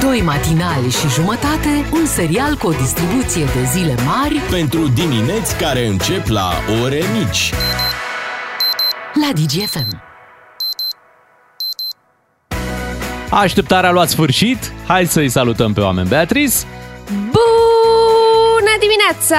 Doi matinali și jumătate, un serial cu o distribuție de zile mari Pentru dimineți care încep la ore mici. la DGFM. Așteptarea a luat sfârșit. Hai să-i salutăm pe oameni. Beatrice, Bună dimineața!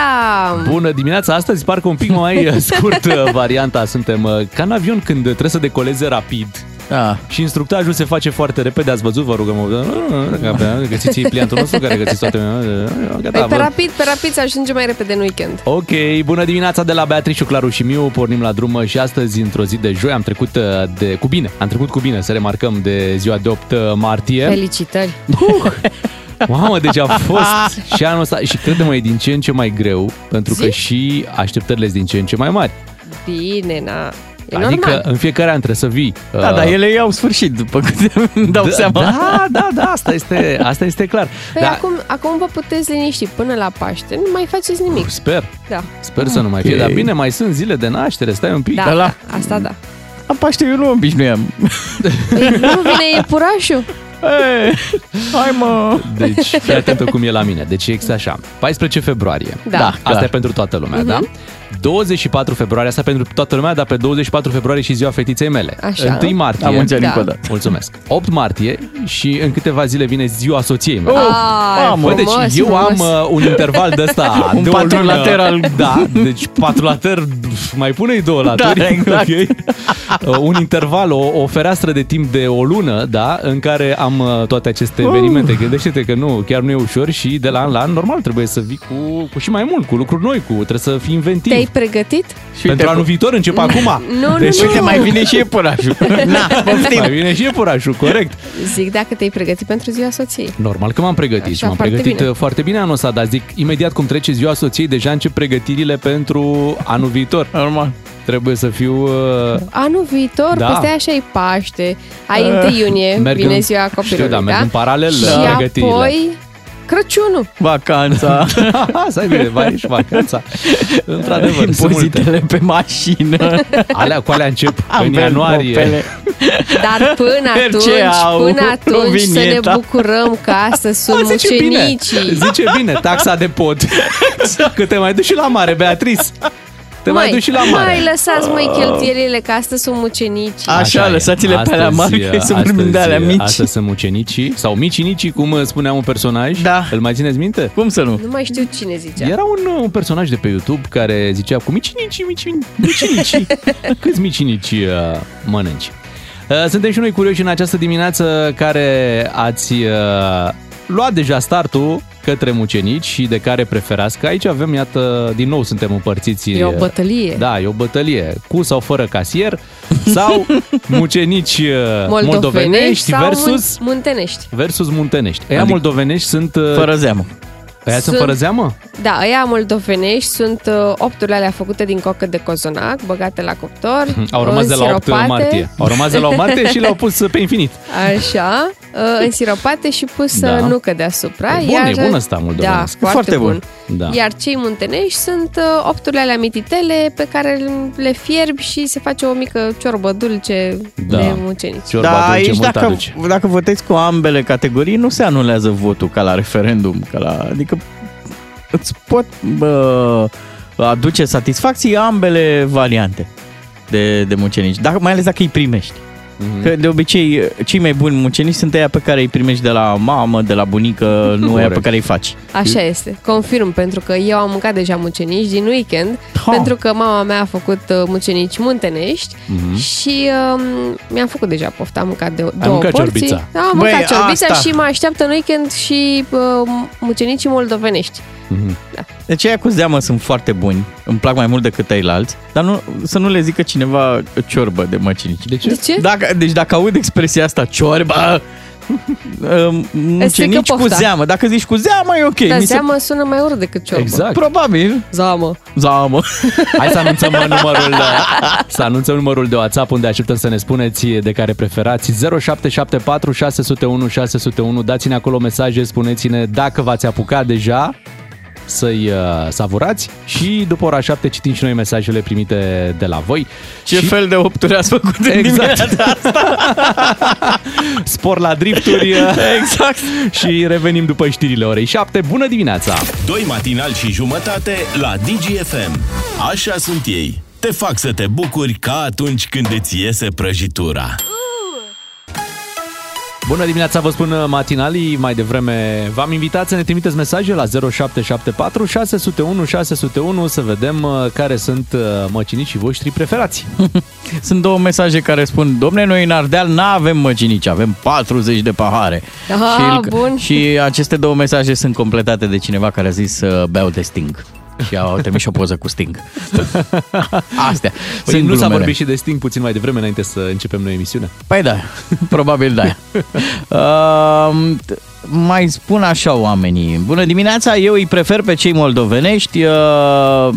bună dimineața. Astăzi parcă un pic mai uh, scurt uh, varianta. Suntem uh, ca în avion când trebuie să decoleze rapid. Da. Și instructajul se face foarte repede, ați văzut, vă rugăm, uh, găsiți pliantul nostru care găsiți toate... Păi Gata, pe vă- rapid, pe rapid să ajungem mai repede în weekend. Ok, bună dimineața de la Beatrice, Claru și Miu. Pornim la drum și astăzi, într-o zi de joi, am trecut uh, de, cu bine. Am trecut cu bine, să remarcăm, de ziua de 8 martie. Felicitări! Mamă, deci a fost și anul ăsta și credem e din ce în ce mai greu, pentru că Zi? și așteptările sunt din ce în ce mai mari. Bine, na. E adică normal. în fiecare an trebuie să vii. Da, uh, dar ele iau sfârșit, după câte îmi dau da, seama. Da, da, da, asta este, asta este clar. Păi da, acum, acum vă puteți liniști până la Paște, nu mai faceți nimic. Sper, Da, sper să nu mai fie. Ok. Dar bine, mai sunt zile de naștere, stai un pic. da, Da, la- da, asta da. La Paște eu nu obișnuiam. Păi nu vine iepurașul? Ei, hai mă! Deci, fii atentă cum e la mine. Deci e exact așa. 14 februarie. Da. Da. Asta clar. e pentru toată lumea, Mhm. da? 24 februarie, asta pentru toată lumea, dar pe 24 februarie și ziua fetiței mele. Așa. 1 martie. Am înțeles Da. încă o dată. Mulțumesc. 8 martie și în câteva zile vine ziua soției mele. Oh, Ai, mamă. Bă, deci frumos, eu frumos. am uh, un interval de ăsta Un de o patrulateral. lună. Da, deci patrulater, mai pune-i două laturi. Da, exact. ok? Uh, un interval, o, o fereastră de timp de o lună, da, în care am uh, toate aceste evenimente. Gândește-te că nu, chiar nu e ușor și de la an la an, normal, trebuie să vii cu, cu și mai mult, cu lucruri noi, cu, trebuie să fii inventiv. Te-ai pregătit? Și Pentru uite, anul viitor încep acum. Nu, Deci, nu, Uite, nu. mai vine și iepurașul. Na, poftim. Mai vine și iepurașul, corect. Zic dacă te-ai pregătit pentru ziua soției. Normal că m-am pregătit Așa, și m-am foarte pregătit bine. bine. foarte bine anul ăsta, dar zic, imediat cum trece ziua soției, deja încep pregătirile pentru anul viitor. Normal. Trebuie să fiu... Uh, Anul viitor, Da. peste așa e Paște, ai 1 iunie, merg vine în- ziua știu, copilului, da, merg în paralel Și la pregătirile. apoi Crăciunul. Vacanța, Să ai bine, vai și vacanța. Într-adevăr, sunt multe. impozitele pe mașină, Alea, cu alea încep în Avem ianuarie. popele. Dar până atunci, RCA-ul, până atunci să ne Provinieta. bucurăm că astăzi sunt A, zice bine, mucenicii. zice bine, taxa de pod. Că te mai duci și la mare, Beatrice. Te mai, duci și la mare. Mai lăsați mai cheltuielile, că astăzi sunt mucenicii. Așa, e. lăsați-le pe alea mari, că Astăzi, să vorbim de alea astăzi, mici. Astăzi sunt mucenicii, sau micinicii, cum spunea un personaj. Da. Îl mai țineți minte? Cum să nu? Nu mai știu cine zicea. Era un, un personaj de pe YouTube care zicea cu micinicii, micini, micinicii. Câți micinici uh, mănânci? Uh, Suntem și noi curioși în această dimineață care ați uh, luat deja startul către mucenici și de care preferați, că aici avem, iată, din nou suntem împărțiți. E o uh, bătălie. Da, e o bătălie. Cu sau fără casier sau mucenici uh, moldovenești sau versus, mun- muntenești. versus muntenești. Ăia Adică- moldovenești sunt... uh, Fără zeamă. Ăia sunt Sunt- fără zeamă? Da, ăia moldovenești sunt uh, opturile alea făcute din cocă de cozonac, băgate la cuptor. Au rămas de la 8 însiropate. martie. Au rămas de la 8 martie și le-au pus pe infinit. Așa, uh, însiropate și pus Da. da. nucă deasupra. E bun, iar, e bun ăsta Da, moldovenesc. foarte, Foarte bun. bun. Da. Iar cei muntenești sunt uh, opturile alea mititele pe care le fierbi și se face o mică ciorbă dulce Da. de mucenici. Ciorba Da, dulce aici mult dacă, aduce. dacă votezi cu ambele categorii, nu se anulează votul ca la referendum. Ca la, adică îți pot bă, aduce satisfacții ambele variante de, de mucenici, dacă, mai ales dacă îi primești. Mhm. Că de obicei cei mai buni mucenici sunt aia pe care îi primești de la mamă, de la bunică, nu aia pe Corect. care îi faci. Așa este, confirm, pentru că eu am mâncat deja mucenici din weekend, Ha. pentru că mama mea a făcut uh, mucenici muntenești Mhm. și um, mi-am făcut deja pofta, am mâncat de două mâncat porții. ciorbița. Da, am Băi, mâncat ciorbița asta. și mă așteaptă în weekend și uh, mucenicii moldovenești. Mhm. Deci aia cu zeamă sunt foarte buni, îmi plac mai mult decât ailalți, dar nu, să nu le zică cineva ciorbă de măcinici. De ce? De ce? Dacă, deci dacă aud expresia asta, ciorbă, um, mucenici cu pofta. zeamă. Dacă zici cu zeamă, e ok. Dar Mi se- zeamă sună mai urât decât ciorbă. Exact. Probabil. Zamă. Zeamă. Hai să anunțăm numărul să anunțăm numărul de WhatsApp unde așteptăm să ne spuneți de care preferați 0774 601 601 dați-ne acolo mesaje, spuneți-ne dacă v-ați apucat deja să-i uh, savurați și după ora 7 citim și noi mesajele primite de la voi. Ce și... fel de opturi ați făcut în Exact. dimineața asta? Spor la drifturi uh, Exact. și revenim după știrile orei 7. Bună dimineața! Doi matinali și jumătate la DGFM. Așa sunt ei. Te fac să te bucuri ca atunci când îți iese prăjitura. Bună dimineața, vă spun uh, matinalii. Mai devreme v-am invitat să ne trimiteți mesaje la 0774 601 601 să vedem uh, care sunt uh, măcinicii voștri preferați. Sunt două mesaje care spun, domne, noi în Ardeal nu avem măcinici, avem 40 de pahare. Ah, și, îl- bun. și aceste două mesaje sunt completate de cineva care a zis să beau de Sting. Și au trimis și o poză cu Sting. Astea. Păi sunt nu s-a glumele. vorbit și de Sting puțin mai devreme înainte să începem noi emisiunea. Păi da, probabil da. Uh, mai spun așa oamenii. Bună dimineața, eu îi prefer pe cei moldovenești. Uh,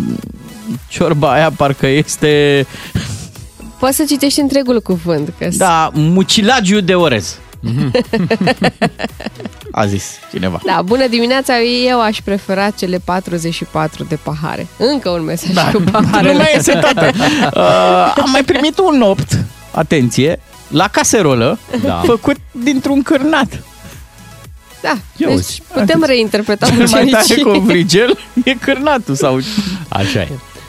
ciorba aia parcă este, Poți să citești întregul cuvânt. Că da, mucilagiu de orez. A zis cineva. Da, bună dimineața, eu aș prefera cele 44 de pahare. Încă un mesaj da. cu paharele. Lumea este toată. Uh, am mai primit un opt, atenție, la caserolă, Da. făcut dintr-un cârnat. Da, Ia deci uzi. putem reinterpreta Cel mai tare mucenicii. covrigel e cârnatul sau... Așa e.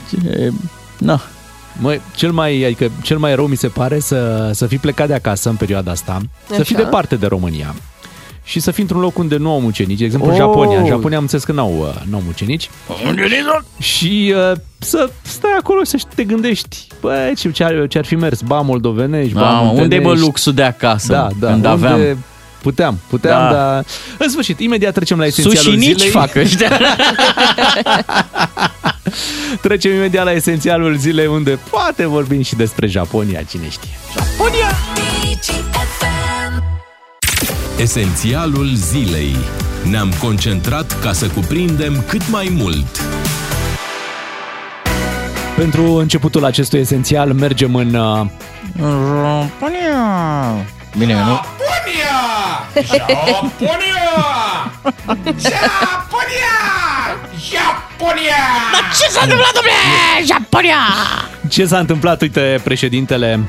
Ce... Na. Măi, cel mai, adică cel mai rău mi se pare să, să fii plecat de acasă în perioada asta, să Așa. fii departe de România și să fii într-un loc unde nu au mucenici, de exemplu Oh. Japonia. În Japonia am înțeles că n-au, uh, n-au mucenici. Și uh, să stai acolo și să te gândești, bă, ce, ce, ar, ce ar fi mers, ba moldovenești, ba Mamă, unde e bă muntenești. luxul de acasă? Da, da. Când unde aveam. Puteam, puteam, Da. dar... În sfârșit, imediat trecem la esențialul Sushi nici zilei. fac ăștia. Trecem imediat la esențialul zilei unde poate vorbim și despre Japonia, cine știe. Esențialul zilei. Ne-am concentrat ca să cuprindem cât mai mult. Pentru începutul acestui esențial mergem în... uh, Bine, nu? Ce s-a întâmplat? Uite, președintele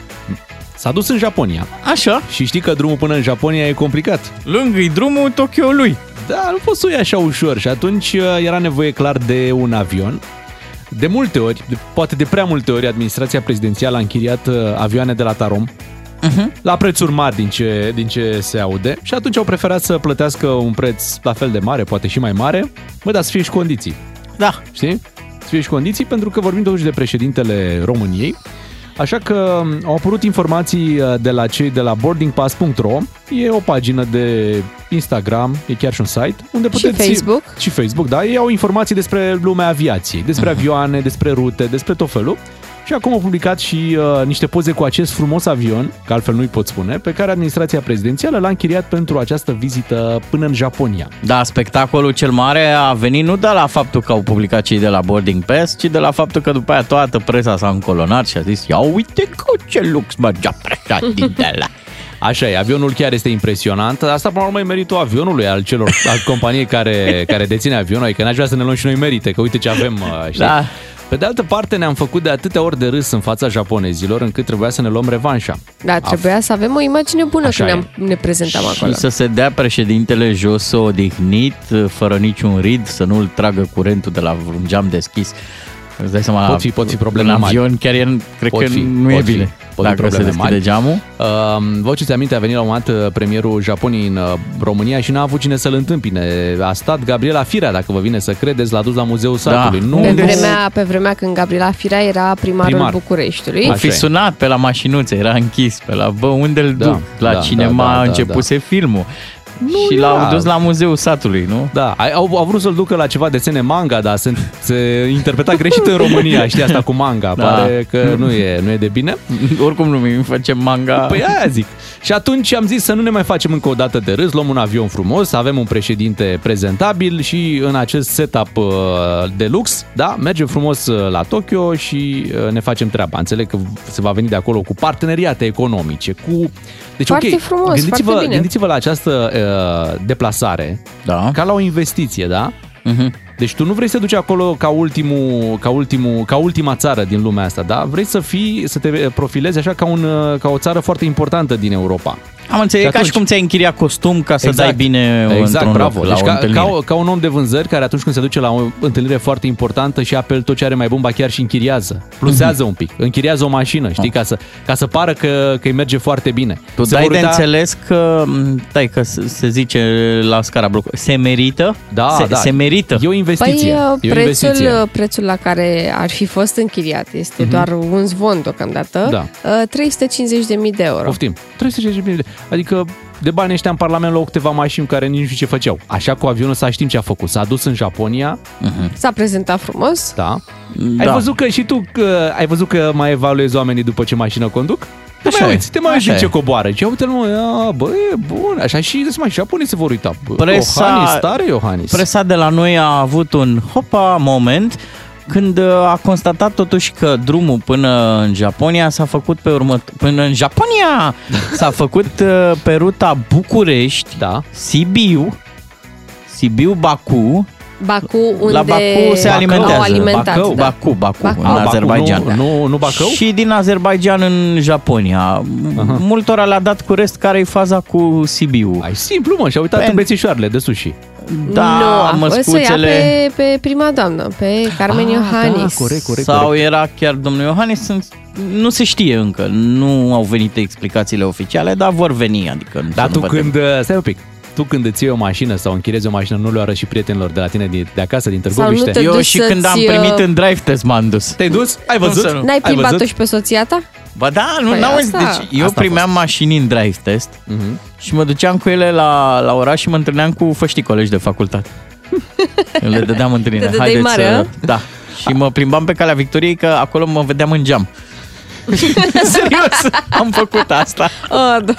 s-a dus în Japonia Așa, și știi că drumul până în Japonia e complicat. lângă-i drumul Tokyo-lui. Da, nu poți să o iei așa ușor și atunci uh, era nevoie clar de un avion. De multe ori, de, poate de prea multe ori, administrația prezidențială a închiriat uh, avioane de la Tarom Uh-huh. la prețuri mari din ce, din ce se aude și atunci au preferat să plătească un preț la fel de mare, poate și mai mare, bă, dar să fie și condiții. Da. știi? Să fie și condiții, pentru că vorbim totuși de președintele României. Așa că um, au apărut informații uh, de la cei de la boardingpass.ro. E o pagină de Instagram, e chiar și un site unde Și puteți... Facebook. Și Facebook, da. Ei au informații despre lumea aviației, despre avioane, despre rute, despre tot felul. Și acum au publicat și uh, niște poze cu acest frumos avion, că altfel nu-i pot spune, pe care administrația prezidențială l-a închiriat pentru această vizită până în Japonia. Da, spectacolul cel mare a venit nu de la faptul că au publicat cei de la Boarding Pass, ci de la faptul că după aia toată presa s-a încolonat și a zis ia uite că ce lux mergea președintele. Așa e, avionul chiar este impresionant. Asta, până la urmă, e meritul avionului, al celor al companiei care, care deține avionul. Adică n-aș vrea să ne luăm și noi merite, că uite ce avem, uh, știi? Da. Pe de altă parte, ne-am făcut de atâtea ori de râs în fața japonezilor, încât trebuia să ne luăm revanșa. Da, trebuia să avem o imagine bună Așa când ne, ne prezentam acolo. Și să se dea președintele jos odihnit, fără niciun rid, să nu-l tragă curentul de la vreun geam deschis. Îți dai seama, Pot fi- pot fi probleme în mari. avion chiar e, cred Pot că fi, nu e pot fi. bine. Pot fi dacă se probleme deschide mari. geamul. Uh, vă aduceți aminte, a venit la un moment dat uh, premierul Japoniei în uh, România și n-a avut cine să-l întâmpine. A stat Gabriela Firea, dacă vă vine să credeți, l-a dus la Muzeul Satului. Nu, Pe Unde- vremea, pe vremea când Gabriela Firea era primarul Primar. Bucureștiului. Așa Fi e. sunat pe la mașinuță, era închis pe la, bă, unde îl Da, duc? La da, cinema da, da, a da, începuse filmul. Nu și era. l-au dus la muzeul satului, nu? Da, ai- au, au vrut să-l ducă la ceva desene manga, dar se, se interpreta greșit în România, știi asta cu manga, Da. pare că nu e, nu e de bine. Oricum nu mi facem manga. Păi aia zic. Și atunci am zis să nu ne mai facem încă o dată de râs, luăm un avion frumos, avem un președinte prezentabil și în acest setup uh, de lux, da, mergem frumos uh, la Tokyo și uh, ne facem treaba. Înțeleg că se va veni de acolo cu parteneriate economice, cu... Deci, Foarte ok, frumos, gândiți-vă, foarte bine. gândiți-vă la această uh, deplasare Da. ca la o investiție, da? Mhm. Deci tu nu vrei să te duci acolo ca ultimul, ca ultimul, ca ultima țară din lumea asta, da? Vrei să fii, să te profilezi așa ca, un, ca o țară foarte importantă din Europa. Am înțeles, Și e ca și cum ți-ai închiria costum ca să dai bine exact, într-un bravo. loc, deci la o ca, întâlnire. ca, ca, un om de vânzări care atunci când se duce la o întâlnire foarte importantă și apel tot ce are mai bun, ba chiar și închiriază. Plusează Mhm. un pic, închiriază o mașină, știi, ca să, ca să pară că, că îi merge foarte bine. Tu Se dai vor de uita- înțeles că, m, dai că se se zice la scara blocului, se merită? Da, se, da. se merită. E o investiție. Păi, uh, e o investiție. prețul, prețul la care ar fi fost închiriat este Mhm. doar un zvon deocamdată, Da. uh, 350.000 de euro. Poftim. 350 de Adică de bani ăștia în Parlament luau câteva mașini care nici nu știu ce făceau. Așa cu avionul să știm ce a făcut. S-a dus în Japonia, S-a prezentat frumos. da. Da. Ai văzut că și tu că, ai văzut că mai evaluezi oamenii după ce mașină conduc? Te Așa mai e. uiți, te mai uiți Așa din ce e. coboară. Ce uite mă, a, bă, e bun. Așa și zici, mai japonii se vor uita. Bă, Presa- Iohannis, tare Iohannis. Presa de la noi a avut un hopa moment când uh, a constatat totuși că drumul până în Japonia s-a făcut pe urmă... Până în Japonia s-a făcut uh, pe ruta București, Da. Sibiu, Sibiu-Baku, Baku, unde la Baku se au alimentează. alimentat, Bacău, da. Baku, Baku, Baku. în A, Baku, Azerbaijan. nu- nu- nu Bacău? Și din Azerbaijan în Japonia. Aha. Multora le-a dat cu rest care e faza cu Sibiu. Ai simplu, mă, și-a uitat Pen- în bețișoarele de sushi. Da, nu, a fost să ia măscuțele... pe, pe prima doamnă, pe Carmen Ah, Iohannis. da, corect, corect. Sau era chiar domnul Iohannis, sunt- nu se știe încă, nu au venit explicațiile oficiale, dar vor veni, adică nu Dar să tu nu vă când, uh, stai un pic, tu când îți iei o mașină sau închiriezi o mașină, nu le arăți și prietenilor de la tine de, de acasă, din Sau Târgoviște? nu te Eu duci și când am să-ți, primit uh, în drive test m-am dus. Te-ai dus? Ai Cum văzut? să nu? N-ai Ai plimbat-o văzut? și pe soția ta? Ba da, nu, Păi n-am asta- deci eu asta a primeam mașini în drive test Mhm. și mă duceam cu ele la, la oraș și mă întâlneam cu foștii colegi de facultate. Eu le dădeam întâlnire. Te dădeai Haideți mare, să... a? Da. Și mă plimbam pe Calea Victoriei că acolo mă vedeam în geam. Serios, am făcut asta. Oh, da.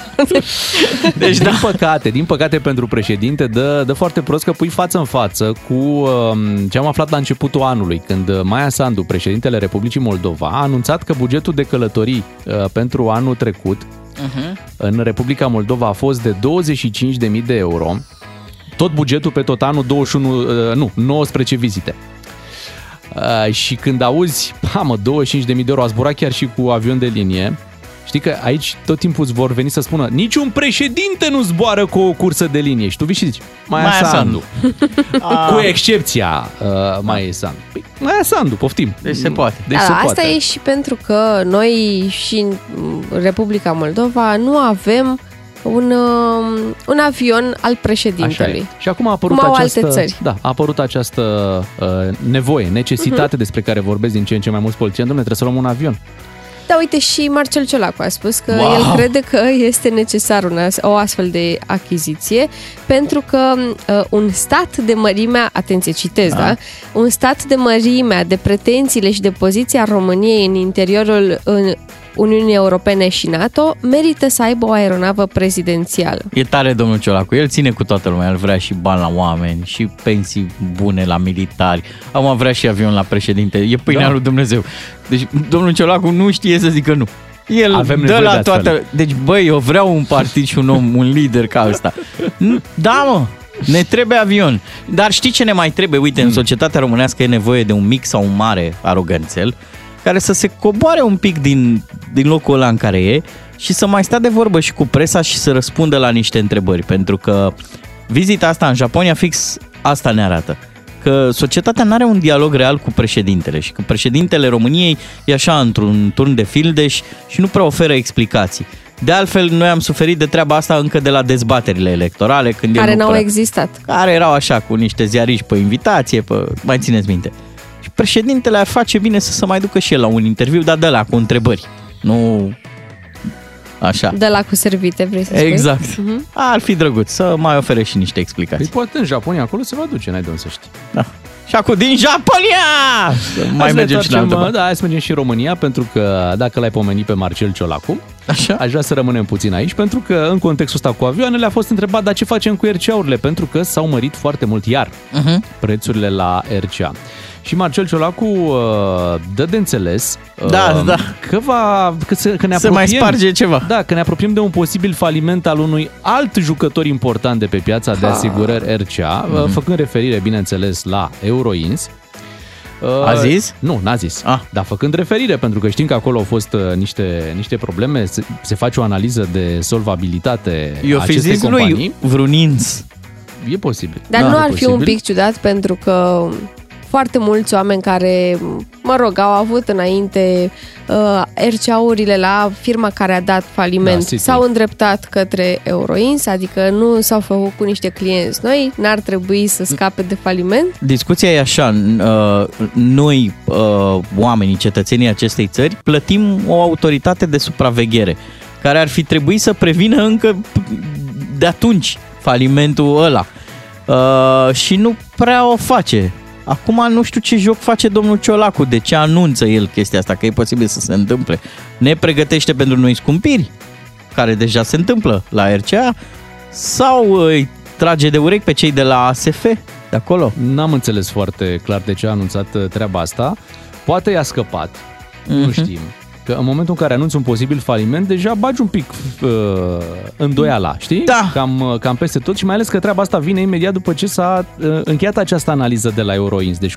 Deci, din păcate, din păcate pentru președinte, dă, dă foarte prost că pui față în față cu um, ce am aflat la începutul anului, când Maia Sandu, președintele Republicii Moldova, a anunțat că bugetul de călătorii uh, pentru anul trecut Uh-huh. în Republica Moldova a fost de 25.000 de euro. Tot bugetul pe tot anul 21, uh, nu, 19 vizite. Uh, și când auzi, ha mă, 25.000 de euro, a zburat chiar și cu avion de linie, știi că aici tot timpul îți vor veni să spună niciun președinte nu zboară cu o cursă de linie. Și tu vii și zici, Maia, Maia Sandu. A, Cu excepția uh, Maia Sandu. Păi, Maia Sandu, poftim. Deci se poate. Deci da, se asta poate. e și pentru că noi și în Republica Moldova nu avem un, um, un avion al Așa e. președintelui. Și acum a apărut Cum au această, alte țări. Da, a apărut această uh, nevoie, necesitate Mhm. despre care vorbesc din ce în ce mai mulți politicieni. Domnule, trebuie să luăm un avion. Da, uite, și Marcel Ciolacu a spus că Wow! el crede că este necesar una, o astfel de achiziție pentru că uh, un stat de mărimea, atenție, citez, da. da? Un stat de mărimea, de pretențiile și de poziția României în interiorul în Uniunii Europene și NATO merită să aibă o aeronavă prezidențială. E tare domnul Ciolacu, el ține cu toată lumea, el vrea și bani la oameni, și pensii bune la militari, am vrea și avion la președinte, e pâinea Da. lui Dumnezeu. Deci domnul Ciolacu nu știe să zică nu. El Avem dă nevoie la de astfel. toată... Deci băi, eu vreau un partid și un om, un lider ca ăsta. Nu, Da, mă, ne trebuie avion. Dar știi ce ne mai trebuie? Uite, Hmm. în societatea românească e nevoie de un mic sau un mare aroganțel care să se coboare un pic din, din locul ăla în care e și să mai stea de vorbă și cu presa și să răspundă la niște întrebări. Pentru că vizita asta în Japonia fix asta ne arată. Că societatea nu are un dialog real cu președintele și că președintele României e așa într-un turn de fildeș și nu prea oferă explicații. De altfel, noi am suferit de treaba asta încă de la dezbaterile electorale, când el care nu n-au prea existat. care erau așa cu niște ziariști pe invitație, pe, mai țineți minte. Și președintele ar face bine să se mai ducă și el la un interviu, dar de la cu întrebări. Nu așa. De la cu servite, vrei să spui? Exact. Mhm. Ar fi drăguț să mai ofere și niște Păi explicații. poate în Japonia acolo se va duce, n-ai de unde să știi. Da. Și acum din Japonia! Să mai Hai să ne mergem și în întoarcem, altă parte. Da, hai să mergem și în România, pentru că dacă l-ai pomenit pe Marcel Ciolacu, Așa? aș vrea să rămânem puțin aici, pentru că în contextul ăsta cu avioanele a fost întrebat, dar ce facem cu RCA-urile? Pentru că s-au mărit foarte mult iar Uh-huh. prețurile la RCA. Și Marcel Ciolacu uh, dă de înțeles uh, Da, da. că, va, că, se, că ne Se apropiem, mai sparge ceva. Da, că ne apropiem de un posibil faliment al unui alt jucător important de pe piața de asigurări RCA, Mhm. uh, făcând referire, bineînțeles, la Euroins. Uh, A zis? Nu, n-a zis. Ah. Dar făcând referire, pentru că știm că acolo au fost uh, niște, niște probleme, se, se face o analiză de solvabilitate Eu a fi acestei zis companii. lui vreun inț. E posibil. Dar Da, nu e ar fi un posibil. pic ciudat pentru că foarte mulți oameni care, mă rog, au avut înainte uh, RCA-urile la firma care a dat faliment Da, City. s-au îndreptat către Euroins, adică nu s-au făcut cu niște clienți noi, n-ar trebui să scape de faliment. Discuția e așa, n- uh, noi, uh, oamenii, cetățenii acestei țări, plătim o autoritate de supraveghere care ar fi trebuit să prevină încă de atunci falimentul ăla. Uh, și nu prea o face. Acum nu știu ce joc face domnul Ciolacu, de ce anunță el chestia asta, că e posibil să se întâmple. Ne pregătește pentru noi scumpiri, care deja se întâmplă la RCA, sau îi trage de urechi pe cei de la ASF, de acolo. N-am înțeles foarte clar de ce a anunțat uh, treaba asta. Poate i-a scăpat, nu Mhm. știm. Că în momentul în care anunți un posibil faliment, deja bagi un pic uh, îndoiala, știi? Da. Cam, uh, cam peste tot și mai ales că treaba asta vine imediat după ce s-a uh, încheiat această analiză de la Euroins. Deci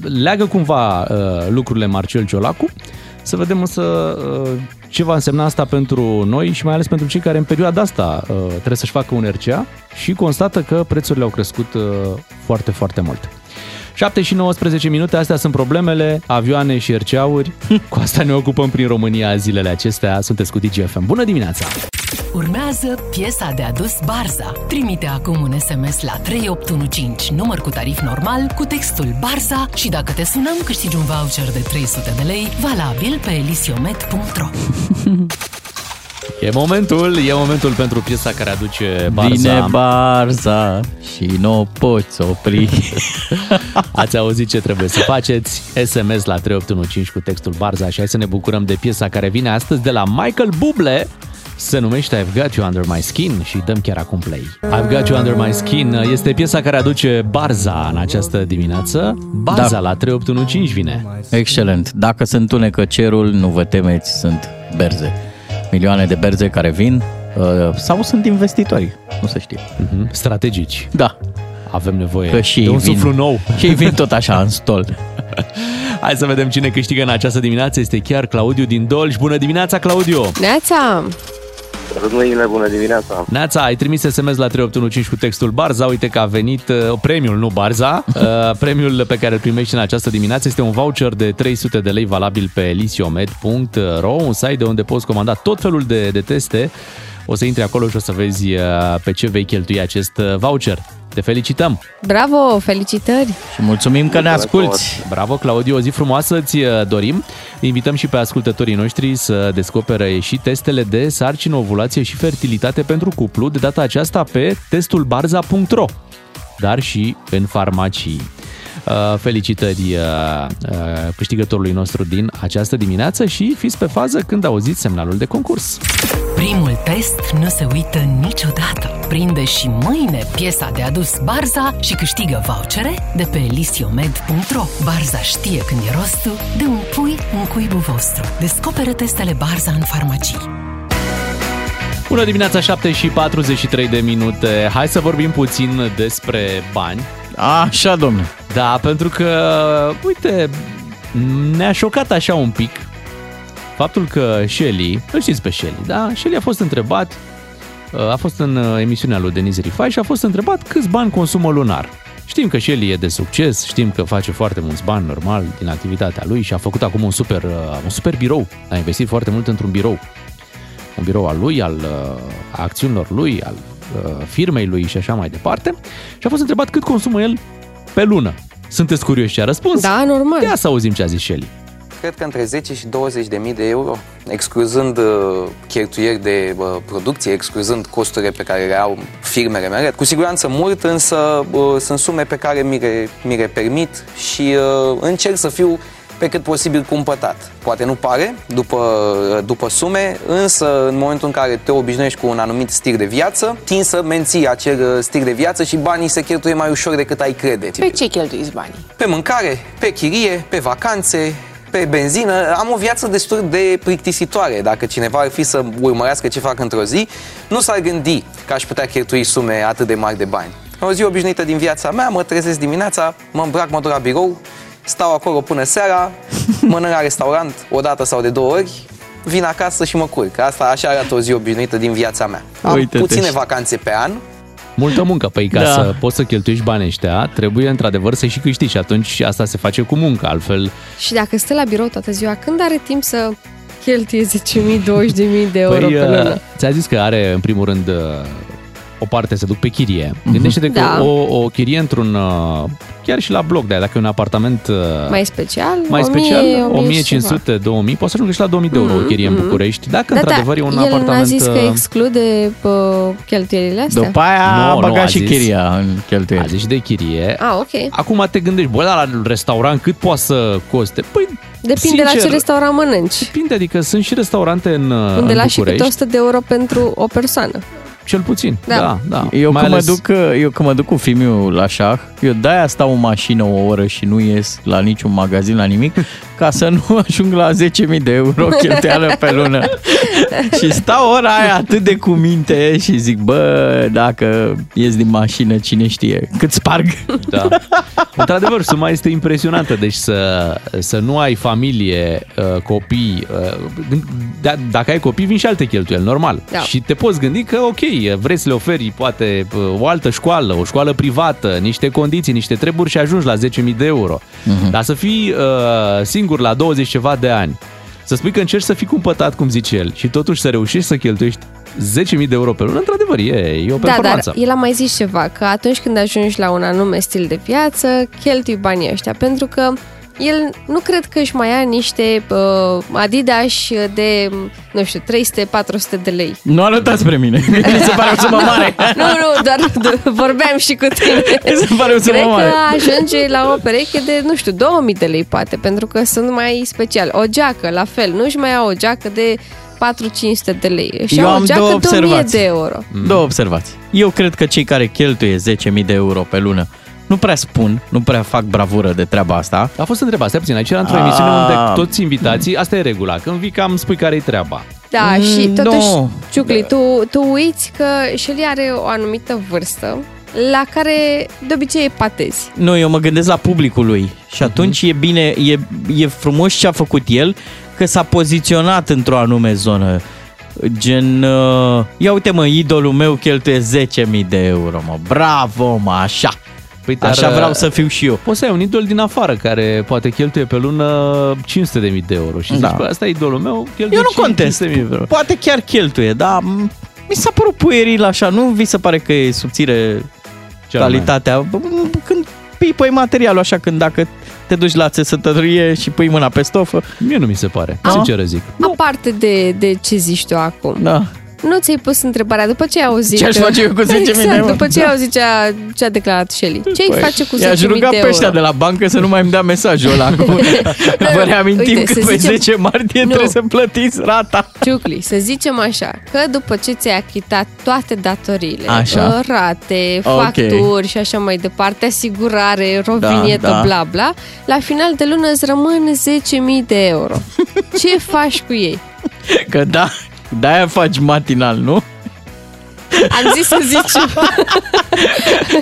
leagă cumva uh, lucrurile Marcel Ciolacu. Să vedem însă uh, ce va însemna asta pentru noi și mai ales pentru cei care în perioada asta uh, trebuie să-și facă un RCA și constată că prețurile au crescut uh, foarte, foarte mult. 7 și 19 minute, astea sunt problemele, avioane și RCA-uri. Cu asta ne ocupăm prin România zilele acestea. Sunteți cu DGFM. Bună dimineața! Urmează piesa de adus Barza. Trimite acum un SMS la 3815, număr cu tarif normal, cu textul Barza și dacă te sunăm, câștigi un voucher de 300 de lei, valabil pe elisiomet.ro E momentul, e momentul pentru piesa care aduce Barza. Vine Barza și nu o poți opri. Ați auzit ce trebuie să faceți? SMS la 3815 cu textul Barza și hai să ne bucurăm de piesa care vine astăzi de la Michael Bublé. Se numește I've Got You Under My Skin și dăm chiar acum play. I've Got You Under My Skin este piesa care aduce Barza în această dimineață. Barza Da. la 3815 vine. Excelent. Dacă se întunecă cerul, nu vă temeți, sunt berze. Milioane de berze care vin uh, sau sunt investitori, nu se știe. Mhm. Strategici. Da, Avem nevoie că și de ei un vin, suflu nou. Și ei vin tot așa în stol. Hai să vedem cine câștigă în această dimineață. Este chiar Claudiu din Dolj. Bună dimineața, Claudiu! Neața! Rădmâinile, bună dimineața! Neața, ai trimis SMS la 3815 cu textul Barza. Uite că a venit uh, premiul, nu Barza. Uh, premiul pe care îl primești în această dimineață este un voucher de 300 de lei valabil pe elisiomed.ro, un site de unde poți comanda tot felul de, de teste. O să intri acolo și o să vezi uh, pe ce vei cheltui acest uh, voucher. Te felicităm! Bravo, felicitări! Și mulțumim că ne asculti. Bravo, Claudiu, o zi frumoasă ți uh, dorim. Invităm și pe ascultătorii noștri să descopere și testele de sarcină, ovulație și fertilitate pentru cuplu, de data aceasta pe testulbarza.ro, dar și în farmacii. Uh, Felicitări uh, uh, câștigătorului nostru din această dimineață și fiți pe fază când auziți semnalul de concurs. Primul test nu se uită niciodată. Prinde și mâine piesa de adus Barza și câștigă vouchere de pe elisiomed.ro. Barza știe când e rostul de un pui în cuibul vostru. Descoperă testele Barza în farmacii. Bună dimineața, 7 și 43 de minute. Hai să vorbim puțin despre bani. Așa, domnule. Da, pentru că, uite, ne-a șocat așa un pic faptul că Shelly, îl știți pe Shelly, da? Shelly a fost întrebat, a fost în uh, emisiunea lui Denis Rifai și a fost întrebat câți bani consumă lunar. Știm că Shelly e de succes, știm că face foarte mulți bani normal din activitatea lui și a făcut acum un super, uh, un super birou. A investit foarte mult într-un birou. Un birou al lui, al uh, acțiunilor lui, al uh, firmei lui și așa mai departe. Și a fost întrebat cât consumă el pe lună. Sunteți curioși ce a răspuns? Da, normal. Ia să auzim ce a zis Shelly. Cred că între 10 și 20 de mii de euro, excluzând uh, cheltuieri de uh, producție, excluzând costurile pe care le au firmele mele. Cu siguranță mult, însă uh, sunt sume pe care mi le, mi le permit și uh, încerc să fiu pe cât posibil cumpătat. Poate nu pare după, după sume, însă în momentul în care te obișnuiești cu un anumit stil de viață, tin să menții acel uh, stil de viață și banii se cheltuie mai ușor decât ai crede. Pe ce cheltuiți banii? Pe mâncare, pe chirie, pe vacanțe, pe benzină. Am o viață destul de plictisitoare. Dacă cineva ar fi să urmărească ce fac într-o zi, nu s-ar gândi că aș putea cheltui sume atât de mari de bani. O zi obișnuită din viața mea, mă trezesc dimineața, mă îmbrac, mă duc la birou, stau acolo până seara, mănânc la restaurant o dată sau de două ori, vin acasă și mă curc. Asta așa arată o zi obișnuită din viața mea. Am Uite-te puține și- vacanțe pe an, Multă muncă, păi ca Da. să poți să cheltuiești banii ăștia, trebuie într-adevăr să și câștigi și atunci asta se face cu muncă, altfel... Și dacă stă la birou toată ziua, când are timp să cheltuie 10.000, 20.000 de euro Păi, pe lună? uh, ți-a zis că are, în primul rând, uh, o parte se duc pe chirie. Gândește-te că Da. o, o chirie într-un, uh, chiar și la bloc, de dacă e un apartament uh, Mai special? mai 1000, special, 1000 și ceva. 1500, 2000, poți să ajungi și la 2000 de euro o chirie în București. Dacă Da, da, într-adevăr e un el apartament... n-a zis că uh, exclude pă, cheltuielile astea? După aia Nu, a nu, băgat a și zis. chiria în a cheltuieli. zis și de chirie. Ah, ok. Acum te gândești, bă, dar la restaurant cât poate să coste? Păi, Depinde la ce sincer, restaurant mănânci. Depinde, adică sunt și restaurante în, uh, Unde în lași și câte București, 100 de euro pentru o persoană. Cel puțin. Da. Da, da. Eu Mai când, ales- mă duc, eu când mă duc cu filmul la șah, eu de-aia stau în mașină o oră și nu ies la niciun magazin, la nimic, ca să nu ajung la 10.000 de euro cheltuială pe lună. și stau ora aia atât de cu minte și zic, bă, dacă ies din mașină, cine știe, cât sparg. Da. Într-adevăr, suma este impresionantă, deci să, să nu ai familie, uh, copii, uh, da- dacă ai copii, vin și alte cheltuieli, normal. Da. Și te poți gândi că, ok, vrei să le oferi poate uh, o altă școală, o școală privată, niște condiții, niște treburi și ajungi la 10.000 de euro. Mhm. Dar să fii uh, singur la 20 ceva de ani, să spui că încerci să fii cumpătat, cum zice el, și totuși să reușești să cheltuiești 10.000 de euro pe lună, într-adevăr, e, e o Da, dar performanță. el a mai zis ceva, că atunci când ajungi la un anume stil de viață, cheltui banii ăștia, pentru că el nu cred că își mai ia niște uh, Adidas de, nu știu, 300-400 de lei. Nu arătați spre mine, mi se pare o sumă mare. Nu, nu, doar d- vorbeam și cu tine. Mi se pare o sumă Cred mare. că ajunge la o pereche de, nu știu, 2000 de lei poate, pentru că sunt mai special. O geacă, la fel, nu-și mai ia o geacă de 4-500 de lei. Își Eu ia o am geacă două de 1000 observații. de euro. Două observații. Eu cred că cei care cheltuie 10.000 de euro pe lună nu prea spun, nu prea fac bravură de treaba asta. A fost întrebat, stai puțin, aici era într-o A. emisiune unde toți invitații, asta e regula, când vii cam spui care-i treaba. Da, Mm, și totuși, nu. Ciucli, tu, tu uiți că Shelly are o anumită vârstă la care de obicei epatezi. Nu, eu mă gândesc la publicul lui și atunci e bine, e, e frumos ce a făcut el, că s-a poziționat într-o anume zonă. Gen, uh, ia uite mă, idolul meu cheltuie 10.000 de euro, mă, bravo, mă, așa. Păi, Așa vreau să fiu și eu. Poți să ai un idol din afară care poate cheltuie pe lună 500 de mii de euro și zici, Da. bă, asta e idolul meu, cheltuie Eu nu contest. 500 de mii de euro. Poate chiar cheltuie, dar m- mi s-a părut pueril așa, nu vi se pare că e subțire Cel mai. calitatea? B- m- Când pipăi materialul așa, când dacă te duci la țesătărie și pui mâna pe stofă, Mie nu mi se pare, Da? sincer zic. Aparte de, de ce zici tu acum. da. Nu ți-ai pus întrebarea după ce ai auzit... Ce aș face eu cu 10.000 de exact, euro? după ce ai Da. auzit ce a, ce a declarat Shelly. Ce ai face cu 10.000 de I-aș ruga euro? pe ăștia de la bancă să nu mai îmi dea mesajul ăla. Cu... Vă reamintim Uite, că să pe zicem- 10 martie Nu. trebuie să plătiți rata. Ciucli, să zicem așa, că după ce ți-ai achitat toate datoriile, Așa. uh, rate, Ok. facturi și așa mai departe, asigurare, rovinietă, Da, da. bla bla, la final de lună îți rămân 10.000 de euro. Ce faci cu ei? Că da, de-aia faci matinal, nu? Am zis să zici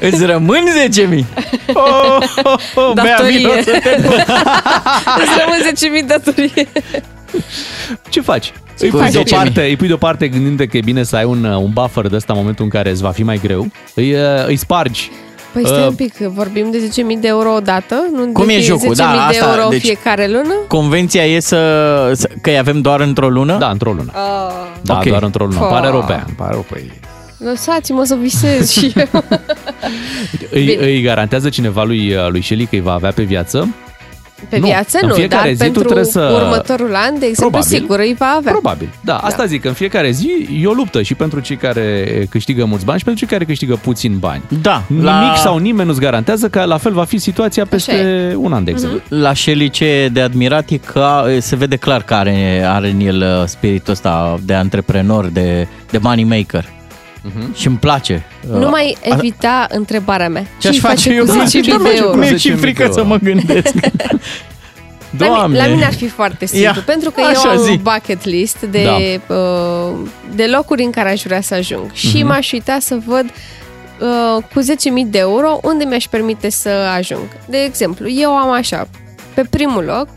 Îți rămân 10.000. Oh, oh, oh, Bea, Datorie. vino să te îți rămân 10.000 datorie. Ce faci? Îi Cu pui, 10.000. deoparte, îi pui deoparte gândind că e bine să ai un, un buffer de ăsta în momentul în care îți va fi mai greu. Îi, uh, îi spargi. Păi stai Uh, un pic, vorbim de 10.000 de euro o dată? Nu Cum de e fie jocul? 10.000 Da, de asta, euro deci- în fiecare lună? Convenția e să, să că îi avem doar într-o lună? Da, într-o lună. Uh, Da, ok. doar într-o lună. Fa. Pare rău pe ea. Pare rău pe ei. lăsați-mă să visez și eu. Îi, Bine. îi garantează cineva lui, lui Shelly că îi va avea pe viață? Pe Nu, viață în nu, fiecare dar zi tu pentru trebuie să- următorul an, de exemplu, Probabil. sigur îi va avea. Probabil. Da, asta Da. zic, că în fiecare zi e o luptă și pentru cei care câștigă mulți bani și pentru cei care câștigă puțin bani. Da, Nimic la- sau nimeni nu-ți garantează că la fel va fi situația peste un an, de exemplu. La Shelly ce e de admirat e că se vede clar că are, are în el uh, spiritul ăsta de antreprenor, de, de money maker. Mhm. Și îmi place. Nu Uh, mai evita întrebarea mea. Ce aș Ce face face eu cu cu 10.000 10.000 de euro? Mi-e și 10.000 de frică euro. să mă gândesc. La, mi- Doamne. la mine ar fi foarte simplu, Ia, pentru că așa eu am zi. un bucket list de, Da. uh, de locuri în care aș vrea să ajung și Mhm. m-aș uita să văd uh, cu 10.000 de euro unde mi-aș permite să ajung. De exemplu, eu am așa, pe primul loc,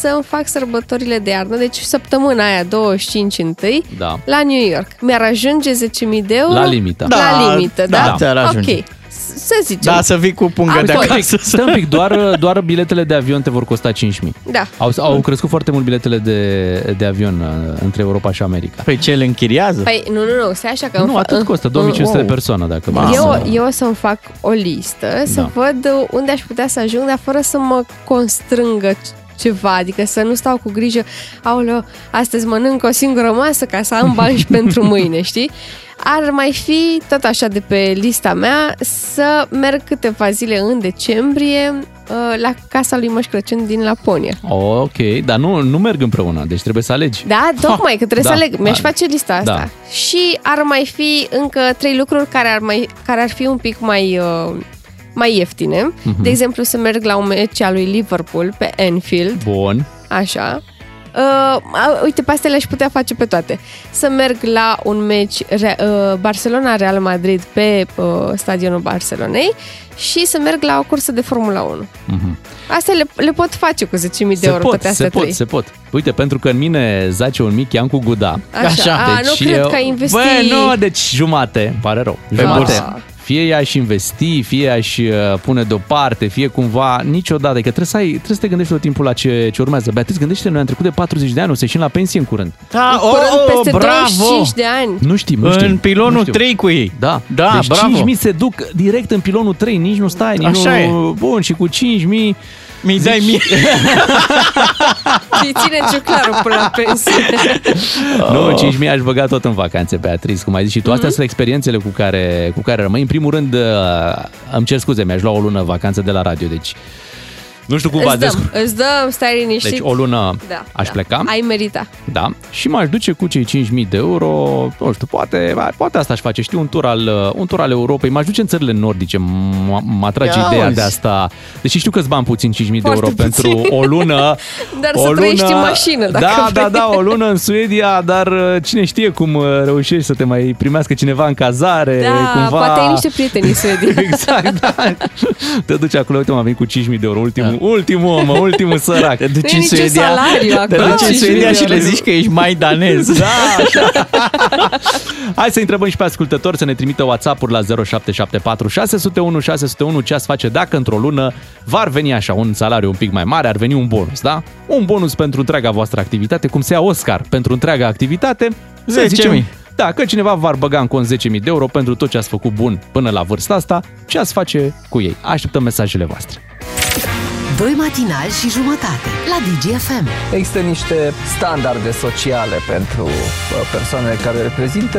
să-mi fac sărbătorile de iarnă, deci săptămâna aia 25 întâi, Da. la New York. Mi-ar ajunge 10.000 de euro? La limită. La Da, limită, da, da? ți-ar ajunge. Ok, S- să zicem. Da, să vii cu pungă Am de fost. acasă. Stai un pic, doar, doar biletele de avion te vor costa 5.000. Da. Au, au crescut foarte mult biletele de, de avion uh, între Europa și America. Păi ce le închiriază? Păi, nu, nu, nu, stai așa că... nu, îmi fa- atât costă, 2500 Wow. de persoană dacă Mamă. vrei Eu, să- eu o să-mi fac o listă, să Da. văd unde aș putea să ajung, dar fără să mă constrângă ceva, adică să nu stau cu grijă, aoleo, astăzi mănânc o singură masă ca să am bani și pentru mâine, știi? Ar mai fi, tot așa de pe lista mea, să merg câteva zile în decembrie uh, la casa lui Moș Crăciun din Laponia. Ok, dar nu, nu merg împreună, deci trebuie să alegi. Da, tocmai, că trebuie Da. să aleg. Mi-aș Da. face lista asta. Da. Și ar mai fi încă trei lucruri care ar, mai, care ar fi un pic mai, uh, mai ieftine. Mhm. De exemplu, să merg la un meci al lui Liverpool pe Anfield, Bun. așa. Uh, a- uite, pe astea le-aș putea face pe toate. Să merg la un meci Re- uh, Barcelona-Real Madrid pe uh, stadionul Barcelonei și să merg la o cursă de Formula 1. Mhm. Astea le, le pot face cu 10.000 de Se euro pot, toate astea se pot, trei. se pot. Uite, pentru că în mine zace un mic Iancu Guda. Așa, Așa. A, nu cred eu- că ai investit... Bă, nu, deci jumate, îmi pare rău. Pe Jumate. bursă. Fie ea și investi, fie ea și uh, pune deoparte, fie cumva, niciodată. Că trebuie să, ai, trebuie să te gândești tot timpul la ce, ce urmează. Beatriz, gândește noi am trecut de 40 de ani, o să ieșim la pensie în curând. Da, În curând, peste bravo! 25 de ani. Nu știm, nu știm. În pilonul nu știu. 3 cu ei. Da, Da, deci bravo. 5.000 se duc direct în pilonul 3, nici nu stai, nici Așa nu... Bun, și cu 5.000... Mi-i dai mie. Și ține ciuclarul până la pensie. Nu, 5.000 aș băga tot în vacanțe, Beatriz, cum ai zis și tu. Astea sunt experiențele cu care, cu care rămâi. În primul rând, uh, îmi cer scuze, mi-aș lua o lună vacanță de la radio, deci nu știu cum va îți descurca. dăm, îți dăm, stai liniștit. Deci o lună da, aș da. pleca. Ai merita. Da, și m-aș duce cu cei 5.000 de euro, nu știu, poate, poate asta aș face, știu, un tur al, uh, un tur al Europei, m-aș duce în țările nordice, m- mă atrage Ia ideea auzi. de asta, deși știu că-ți bani puțin 5.000 de Foarte euro puțin. pentru o lună. Dar o să trăiești în mașină, dacă Da, vrei. da, da, o lună în Suedia, dar uh, cine știe cum uh, reușești să te mai primească cineva în cazare, Da, cumva... poate ai niște prieteni în Suedia. Exact, da. Te duci acolo, uite, m-am venit cu 5.000 de euro, ultimul, ultimul om, mă, ultimul sărac. Te duci Nu e în niciun Suedia, salariu te acolo. duci în 5.000 Suedia de și le euro. zici că ești mai danez. Da, așa. Hai să întrebăm și pe ascultători să ne trimită WhatsApp-uri la 0774 601 601 ce ați face dacă într-o lună v-ar veni așa un salariu un pic mai mare, ar veni un bonus, da? Un bonus pentru întreaga voastră activitate, cum se ia Oscar pentru întreaga activitate. Să 10.000. zicem, da, că cineva v-ar băga în cont 10.000 de euro pentru tot ce ați făcut bun până la vârsta asta, ce ați face cu ei? Așteptăm mesajele voastre. Doi matinali și jumătate la DGFM. Există niște standarde sociale pentru uh, persoanele care le reprezintă.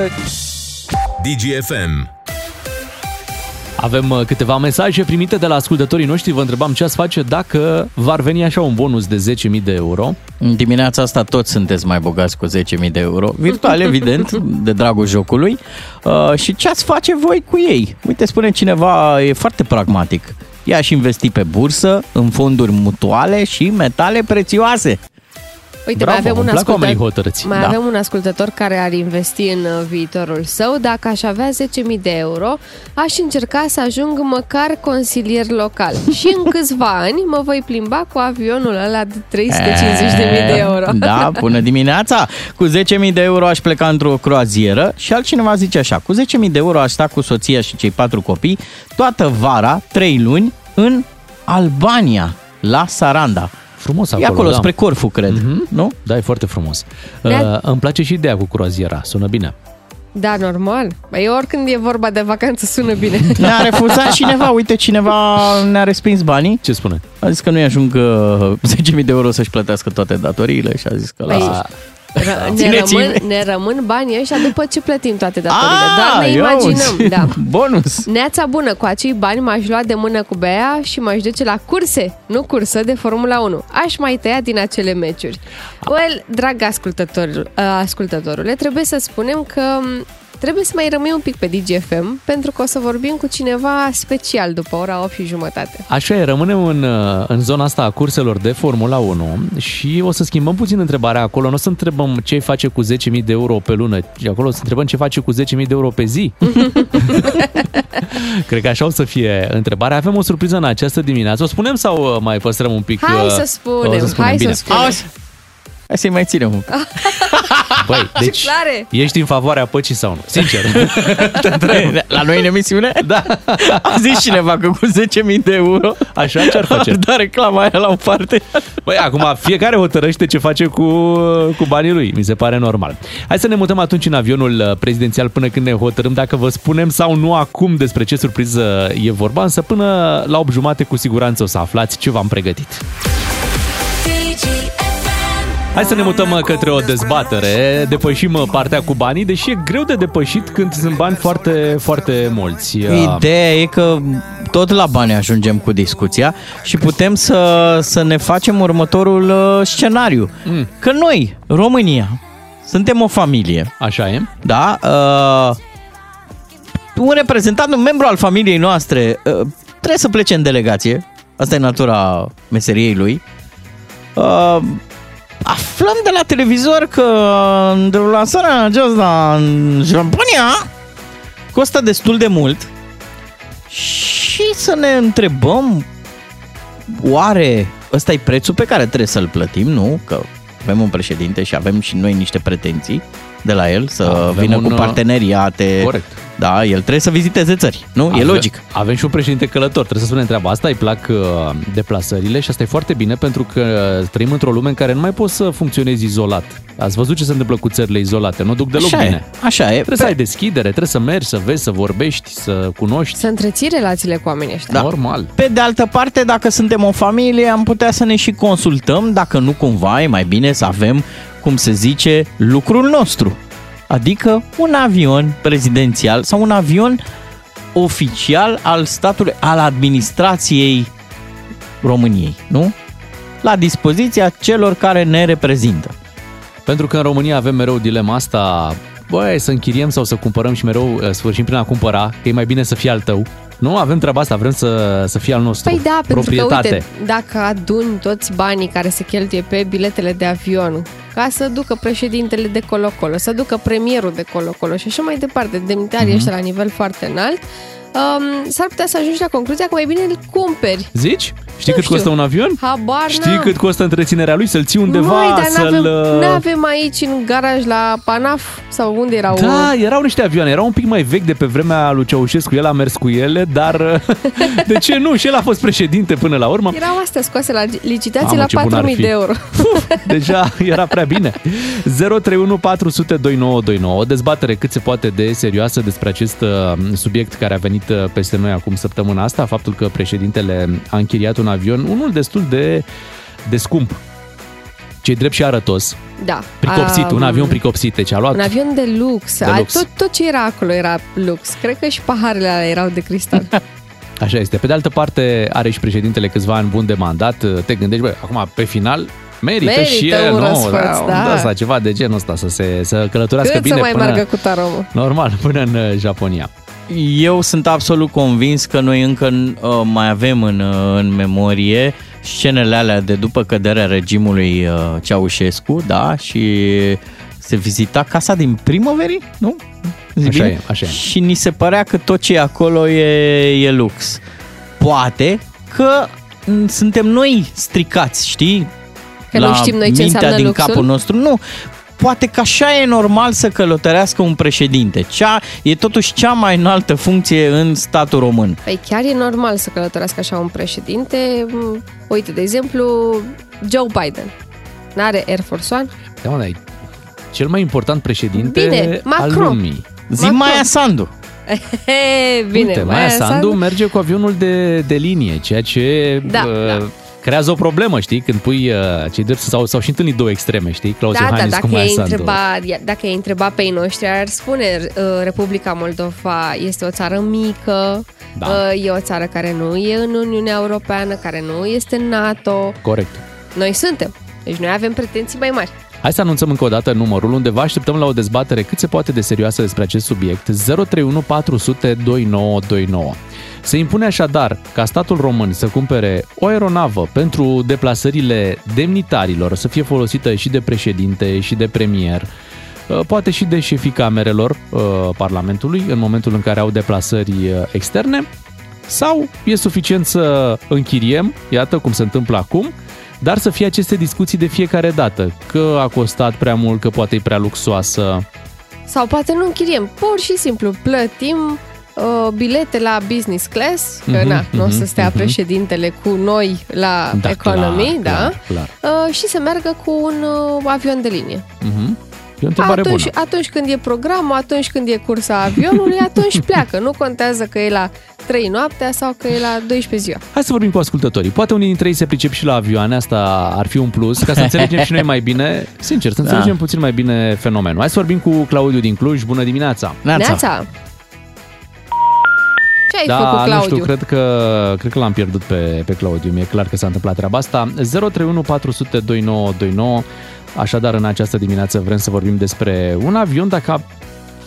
DGFM. Avem uh, câteva mesaje primite de la ascultătorii noștri. Vă întrebam ce ați face dacă v-ar veni așa un bonus de 10.000 de euro. În dimineața asta toți sunteți mai bogați cu 10.000 de euro. Virtual, evident, de dragul jocului. Uh, și ce ați face voi cu ei? Uite, spune cineva, e foarte pragmatic. I-aș investi pe bursă, în fonduri mutuale și metale prețioase. Uite, Bravo, mai avem un îmi plac oamenii ascultător, hotărâți. mai Da. avem un ascultător care ar investi în uh, viitorul său. Dacă aș avea 10.000 de euro, aș încerca să ajung măcar consilier local. și în câțiva ani mă voi plimba cu avionul ăla de 350.000 de euro. Da, bună dimineața! Cu 10.000 de euro aș pleca într-o croazieră și altcineva zice așa, cu 10.000 de euro aș sta cu soția și cei patru copii toată vara, trei luni, în Albania, la Saranda. Frumos E acolo, acolo, da. spre Corfu, cred, nu? Da, e foarte frumos. Da. Uh, îmi place și ideea cu croaziera, sună bine. Da, normal. Băi, oricând e vorba de vacanță, sună bine. Ne-a refuzat cineva, uite, cineva ne-a respins banii. Ce spune? A zis că nu-i ajung uh, 10.000 de euro să-și plătească toate datoriile și a zis că Păi, lasă. Ră- ne, Țineți-i. rămân, ne rămân banii ăștia după ce plătim toate datorile. Ah, Doar ne ia imaginăm. uzi. Da. Bonus! Neața bună, cu acei bani m-aș lua de mână cu Bea și m-aș duce la curse, nu cursă de Formula 1. Aș mai tăia din acele meciuri. Well, drag ascultător, ascultătorule, trebuie să spunem că m, trebuie să mai rămâi un pic pe DGFM pentru că o să vorbim cu cineva special după ora 8 și jumătate. Așa e, rămânem în, uh, în zona asta a curselor de Formula 1 și o să schimbăm puțin întrebarea acolo. Nu o să întrebăm ce face cu 10.000 de euro pe lună, ci acolo o să întrebăm ce face cu 10.000 de euro pe zi. Cred că așa o să fie întrebarea. Avem o surpriză în această dimineață. O spunem sau uh, mai păstrăm un pic? Hai uh, să spunem, o spunem, hai bine. să spunem. Auzi, hai să-i mai ținem un pic. Băi, deci clare! ești în favoarea păcii sau nu? Sincer. La noi în emisiune? da. A zis cineva că cu 10.000 de euro Așa ce ar face? ar da reclama aia la o parte. Băi, acum fiecare hotărăște ce face cu, cu banii lui. Mi se pare normal. Hai să ne mutăm atunci în avionul uh, prezidențial până când ne hotărâm dacă vă spunem sau nu acum despre ce surpriză e vorba, însă până la 8 jumate cu siguranță o să aflați ce v-am pregătit. Hai să ne mutăm uh, către o dezbatere, depășim uh, partea cu banii, deși e greu de depășit când sunt bani foarte, foarte mulți. Uh, Ideea e că tot la bani ajungem cu discuția și putem să, să ne facem următorul uh, scenariu. Mm. Că noi, România, suntem o familie. Așa e? Da? Uh, un reprezentant, un membru al familiei noastre uh, trebuie să plece în delegație. Asta e natura meseriei lui. Uh, aflăm de la televizor că de lansarea aceasta în Japonia costă destul de mult și să ne întrebăm oare ăsta e prețul pe care trebuie să-l plătim, nu? Că avem un președinte și avem și noi niște pretenții de la el să Avem vină un, cu uh, parteneriate. Corect. Da, el trebuie să viziteze țări, nu? E Ave- logic. Avem și un președinte călător, trebuie să spunem treaba asta, îi plac uh, deplasările și asta e foarte bine pentru că trăim într-o lume în care nu mai poți să funcționezi izolat. Ați văzut ce se întâmplă cu țările izolate, nu duc deloc Așa bine. e, așa e. Trebuie să ai deschidere, trebuie să mergi, să vezi, să vorbești, să cunoști. Să întreții relațiile cu oamenii ăștia. Da. Normal. Pe de altă parte, dacă suntem o familie, am putea să ne și consultăm dacă nu cumva e mai bine să avem, cum se zice, lucrul nostru. Adică un avion prezidențial sau un avion oficial al statului, al administrației României, nu? La dispoziția celor care ne reprezintă. Pentru că în România avem mereu dilema asta, băi, să închiriem sau să cumpărăm și mereu uh, sfârșim prin a cumpăra, că e mai bine să fie al tău. Nu, avem treaba asta, vrem să, să fie al nostru. Păi da, pentru că, Proprietate. uite, dacă aduni toți banii care se cheltuie pe biletele de avion, ca să ducă președintele de colo-colo, să ducă premierul de colo-colo și așa mai departe, demnitarii Mhm. mm-hmm. ăștia la nivel foarte înalt, um, s-ar putea să ajungi la concluzia că mai bine îl cumperi. Zici? Știi Nu cât știu. costă un avion? Habar Știi n-am. cât costă întreținerea lui? Să-l ții undeva, Măi, dar să-l... n-avem, n-avem aici în garaj la Panaf sau unde erau? Da, erau niște avioane, erau un pic mai vechi de pe vremea lui Ceaușescu, el a mers cu ele, dar de ce nu? Și el a fost președinte până la urmă. Erau astea scoase la licitație Mamă, ce la bun ar 4.000 fi. de euro. Deja era prea bine. 031 400 2929. O dezbatere cât se poate de serioasă despre acest uh, subiect care a venit uh, peste noi acum săptămâna asta, faptul că președintele a închiriat un avion, unul destul de, de scump. Cei drept și arătos. Da. Pricopsit, Um, un avion pricopsit. Deci a luat Un avion de lux. De A, lux. Tot, tot ce era acolo era lux. Cred că și paharele alea erau de cristal. Așa este. Pe de altă parte, are și președintele câțiva ani bun de mandat. Te gândești, bă, acum, pe final, merită, Merită și un el, nu? răsfăț, da. Asta, ceva de genul ăsta, să, se, să călătorească Cât bine să mai până... meargă cu taromul? Normal, până în uh, Japonia. Eu sunt absolut convins că noi încă uh, mai avem în, uh, în memorie scenele alea de după căderea regimului uh, Ceaușescu, da, și se vizita casa din primăverii, nu? Zic Așa bine? e, așa e. Și ni se părea că tot ce e acolo e, e lux. Poate că m, suntem noi stricați, știi? Că nu știm noi ce mintea înseamnă din luxul? capul nostru. Nu, poate că așa e normal să călătorească un președinte. Cea, e totuși cea mai înaltă funcție în statul român. Păi chiar e normal să călătorească așa un președinte. Mm, Uite, de exemplu, Joe Biden. N-are Air Force One? Da, mă, dar e cel mai important președinte Bine, al Macron. lumii. Zi Macron. Maia Sandu. He, bine, Uite, Maia Maia Sandu merge cu avionul de, de linie, ceea ce Da, uh, da. Creează o problemă, știi? Când pui uh, cei doi, s-au, s-au și întâlnit două extreme, știi? Claus Da, da, Iohannis cu dacă Maia ei Sandu. întreba, dacă ei întreba pe ei noștri, ar spune uh, Republica Moldova este o țară mică, Da. uh, e o țară care nu e în Uniunea Europeană, care nu este în NATO. Corect. Noi suntem. Deci noi avem pretenții mai mari. Hai să anunțăm încă o dată numărul unde vă așteptăm la o dezbatere cât se poate de serioasă despre acest subiect 031 400 2929. Se impune așadar ca statul român să cumpere o aeronavă pentru deplasările demnitarilor, să fie folosită și de președinte și de premier, uh, poate și de șefii camerelor uh, Parlamentului în momentul în care au deplasări uh, externe, sau e suficient să închiriem, iată cum se întâmplă acum, dar să fie aceste discuții de fiecare dată, că a costat prea mult, că poate e prea luxoasă. Sau poate nu închiriem, pur și simplu plătim uh, bilete la business class, că Mhm, na, nu o să mhm, stea mhm. președintele cu noi la Da, economy, clar, da? clar, clar. Uh, și să meargă cu un uh, avion de linie. Mhm. E o întrebare atunci, bună. atunci când e programul, atunci când e cursa avionului, atunci pleacă. Nu contează că e la 3 noaptea sau că e la 12 ziua. Hai să vorbim cu ascultătorii. Poate unii dintre ei se pricep și la avioane, asta ar fi un plus, ca să înțelegem și noi mai bine, sincer, să Da. înțelegem puțin mai bine fenomenul. Hai să vorbim cu Claudiu din Cluj. Bună dimineața! Neața! Ce ai da, făcut, Claudiu? nu știu, cred că, cred că l-am pierdut pe, pe Claudiu. Mi-e clar că s-a întâmplat treaba asta. 031 400 2929. Așadar, în această dimineață vrem să vorbim despre un avion, dacă a-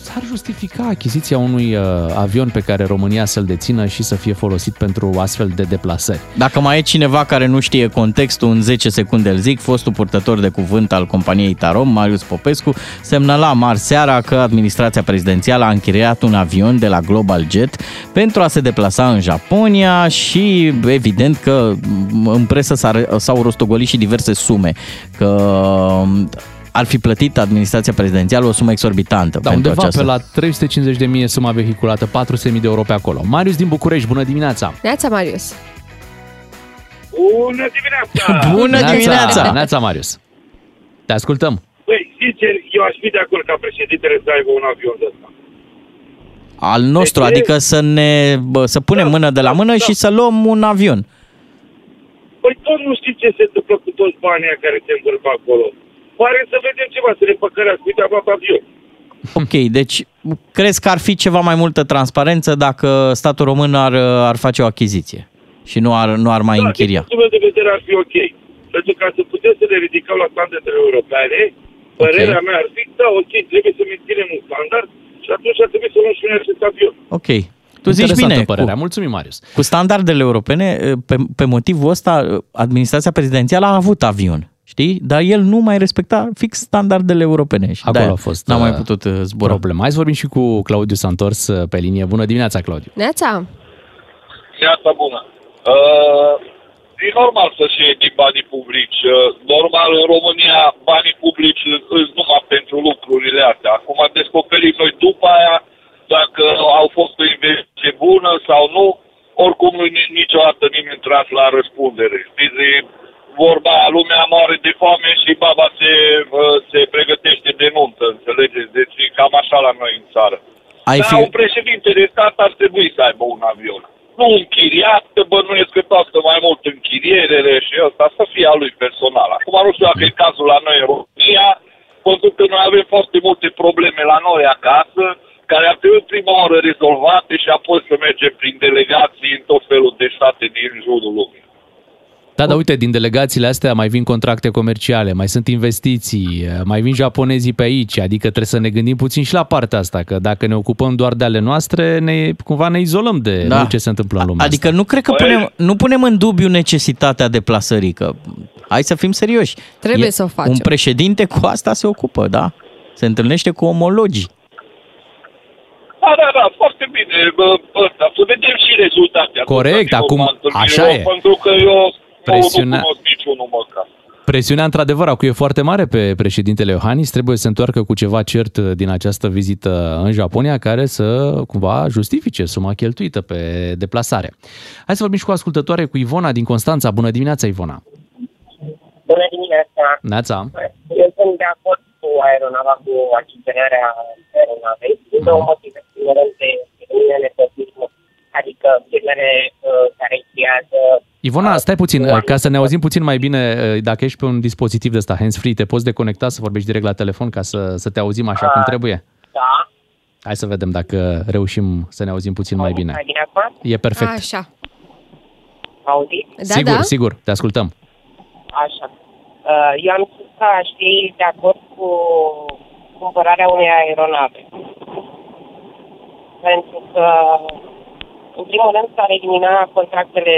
s-ar justifica achiziția unui uh, avion pe care România să-l dețină și să fie folosit pentru astfel de deplasări. Dacă mai e cineva care nu știe contextul, în 10 secunde îl zic, fostul purtător de cuvânt al companiei Tarom, Marius Popescu, semnala marți seara că administrația prezidențială a închiriat un avion de la Global Jet pentru a se deplasa în Japonia și evident că în presă s-ar- s-au rostogolit și diverse sume, că ar fi plătit administrația prezidențială o sumă exorbitantă Da, pentru undeva această... pe la 350 de mii suma vehiculată, 400 de euro pe acolo. Marius din București, bună dimineața! Neața, Marius. Bună dimineața! Bună dimineața! Neața, Marius! Te ascultăm! Păi, sincer, eu aș fi de acord ca președintele să aibă un avion de ăsta. Al nostru, Deci e- adică să ne bă, să punem Da, mână de la da, mână da. și să luăm un avion. Păi tot nu știi ce se întâmplă cu toți banii ăia care se învârp acolo. Pare să vedem ceva, să ne păcărească. Uite, am luat avion. Ok, deci crezi că ar fi ceva mai multă transparență dacă statul român ar, ar face o achiziție și nu ar, nu ar mai da, închiria? din punctul meu de vedere ar fi ok. Pentru ca să putem să le ridicăm la standardele europene, părerea mea ar fi, da, ok, trebuie să menținem un standard și atunci ar trebui să luăm și noi acest avion. Ok. Tu zici Interesantă bine, părerea. cu, Mulțumim, Marius. cu standardele europene, pe, pe motivul ăsta, administrația prezidențială a avut avion, știi? Dar el nu mai respecta fix standardele europene și Acolo de-aia a fost n-a mai uh, putut uh, zbura. Problema. Hai să vorbim și cu Claudiu s-a întors uh, pe linie. Bună dimineața, Claudiu! Neața. Viața bună. Uh, e normal să-și iei din banii publici. Uh, normal, în România, banii publici sunt numai pentru lucrurile astea. Acum descoperim noi după aia dacă au fost o investiție bună sau nu. Oricum, nu e ni- niciodată nimeni tras la răspundere. Știți, e vorba, lumea moare de foame și baba se, uh, se pregătește de nuntă, înțelegeți? Deci e cam așa la noi în țară. Ai Dar fi... un președinte de stat ar trebui să aibă un avion. Nu închiriat, că bănuiesc că costă mai mult închirierele și ăsta să fie a lui personal. Acum nu știu dacă e cazul la noi în România, pentru că noi avem foarte multe probleme la noi acasă, care ar trebui prima oară rezolvate și apoi să mergem prin delegații în tot felul de state din jurul lumii. Da, dar uite, din delegațiile astea mai vin contracte comerciale, mai sunt investiții, mai vin japonezii pe aici, adică trebuie să ne gândim puțin și la partea asta, că dacă ne ocupăm doar de ale noastre, ne, cumva ne izolăm de Da. nu ce se întâmplă în lumea Adică asta. nu cred că Păi- punem, nu punem în dubiu necesitatea deplasării, că hai să fim serioși. Trebuie să o facem. Un președinte cu asta se ocupă, da? Se întâlnește cu omologii. Da, da, da, foarte bine. Bă, ăsta, să vedem și rezultatele. Corect, Din acum urma întâlnirii, așa e. Pentru că eu Presiunea- nu cunosc niciunul măcar. Presiunea, într-adevăr, acum e foarte mare pe președintele Iohannis. Trebuie să se întoarcă cu ceva cert din această vizită în Japonia, care să cumva justifice suma cheltuită pe deplasare. Hai să vorbim și cu ascultătoare, cu Ivona din Constanța. Bună dimineața, Ivona! Bună dimineața! Neața! Eu sunt de acord cu aeronava, cu achiziționarea aeronavei, din două motive. În primul rând, de de nepotism, adică firmele uh, care creează Ivona, stai puțin, ca să ne auzim puțin mai bine, dacă ești pe un dispozitiv de ăsta hands-free, te poți deconecta să vorbești direct la telefon ca să, să te auzim așa cum trebuie? Da. Hai să vedem dacă reușim să ne auzim puțin mai bine. Mai bine acum? E perfect. Așa. Auziți? Da, sigur, da. sigur, te ascultăm. Așa. Uh, Eu am spus că aș fi de acord cu cumpărarea unei aeronave. Pentru că, în primul rând, s-ar elimina contractele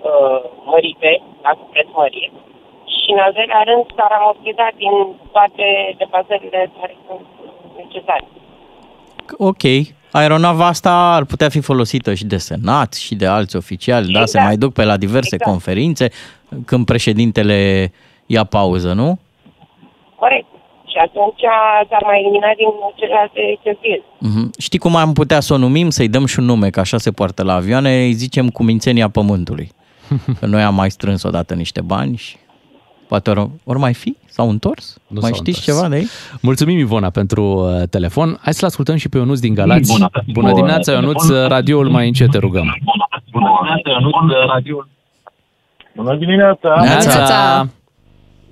uh, mărite, la cu preț mărit, și, în al doilea rând, s-ar amortiza din toate deplasările care sunt necesare. Ok, aeronava asta ar putea fi folosită și de senat și de alți oficiali, da? Se Exact. mai duc pe la diverse Exact. conferințe când președintele ia pauză, nu? Corect. Și atunci s-ar mai elimina din celelalte cheltuieli. Mhm. Știi cum am putea să o numim? Să-i dăm și un nume, că așa se poartă la avioane, îi zicem cu mințenia pământului. Că noi am mai strâns odată niște bani și poate ori, ori mai fi? S-au întors? Nu mai s-au știți întors. ceva de ei? Mulțumim, Ivona, pentru uh, telefon. Hai să-l ascultăm și pe Ionuț din Galați. Bună, pentru, Bună dimineața, uh, Ionuț. telefon. Radioul mai încet, te rugăm. Bună dimineața, Ionuț, radioul. Bună dimineața! Neața!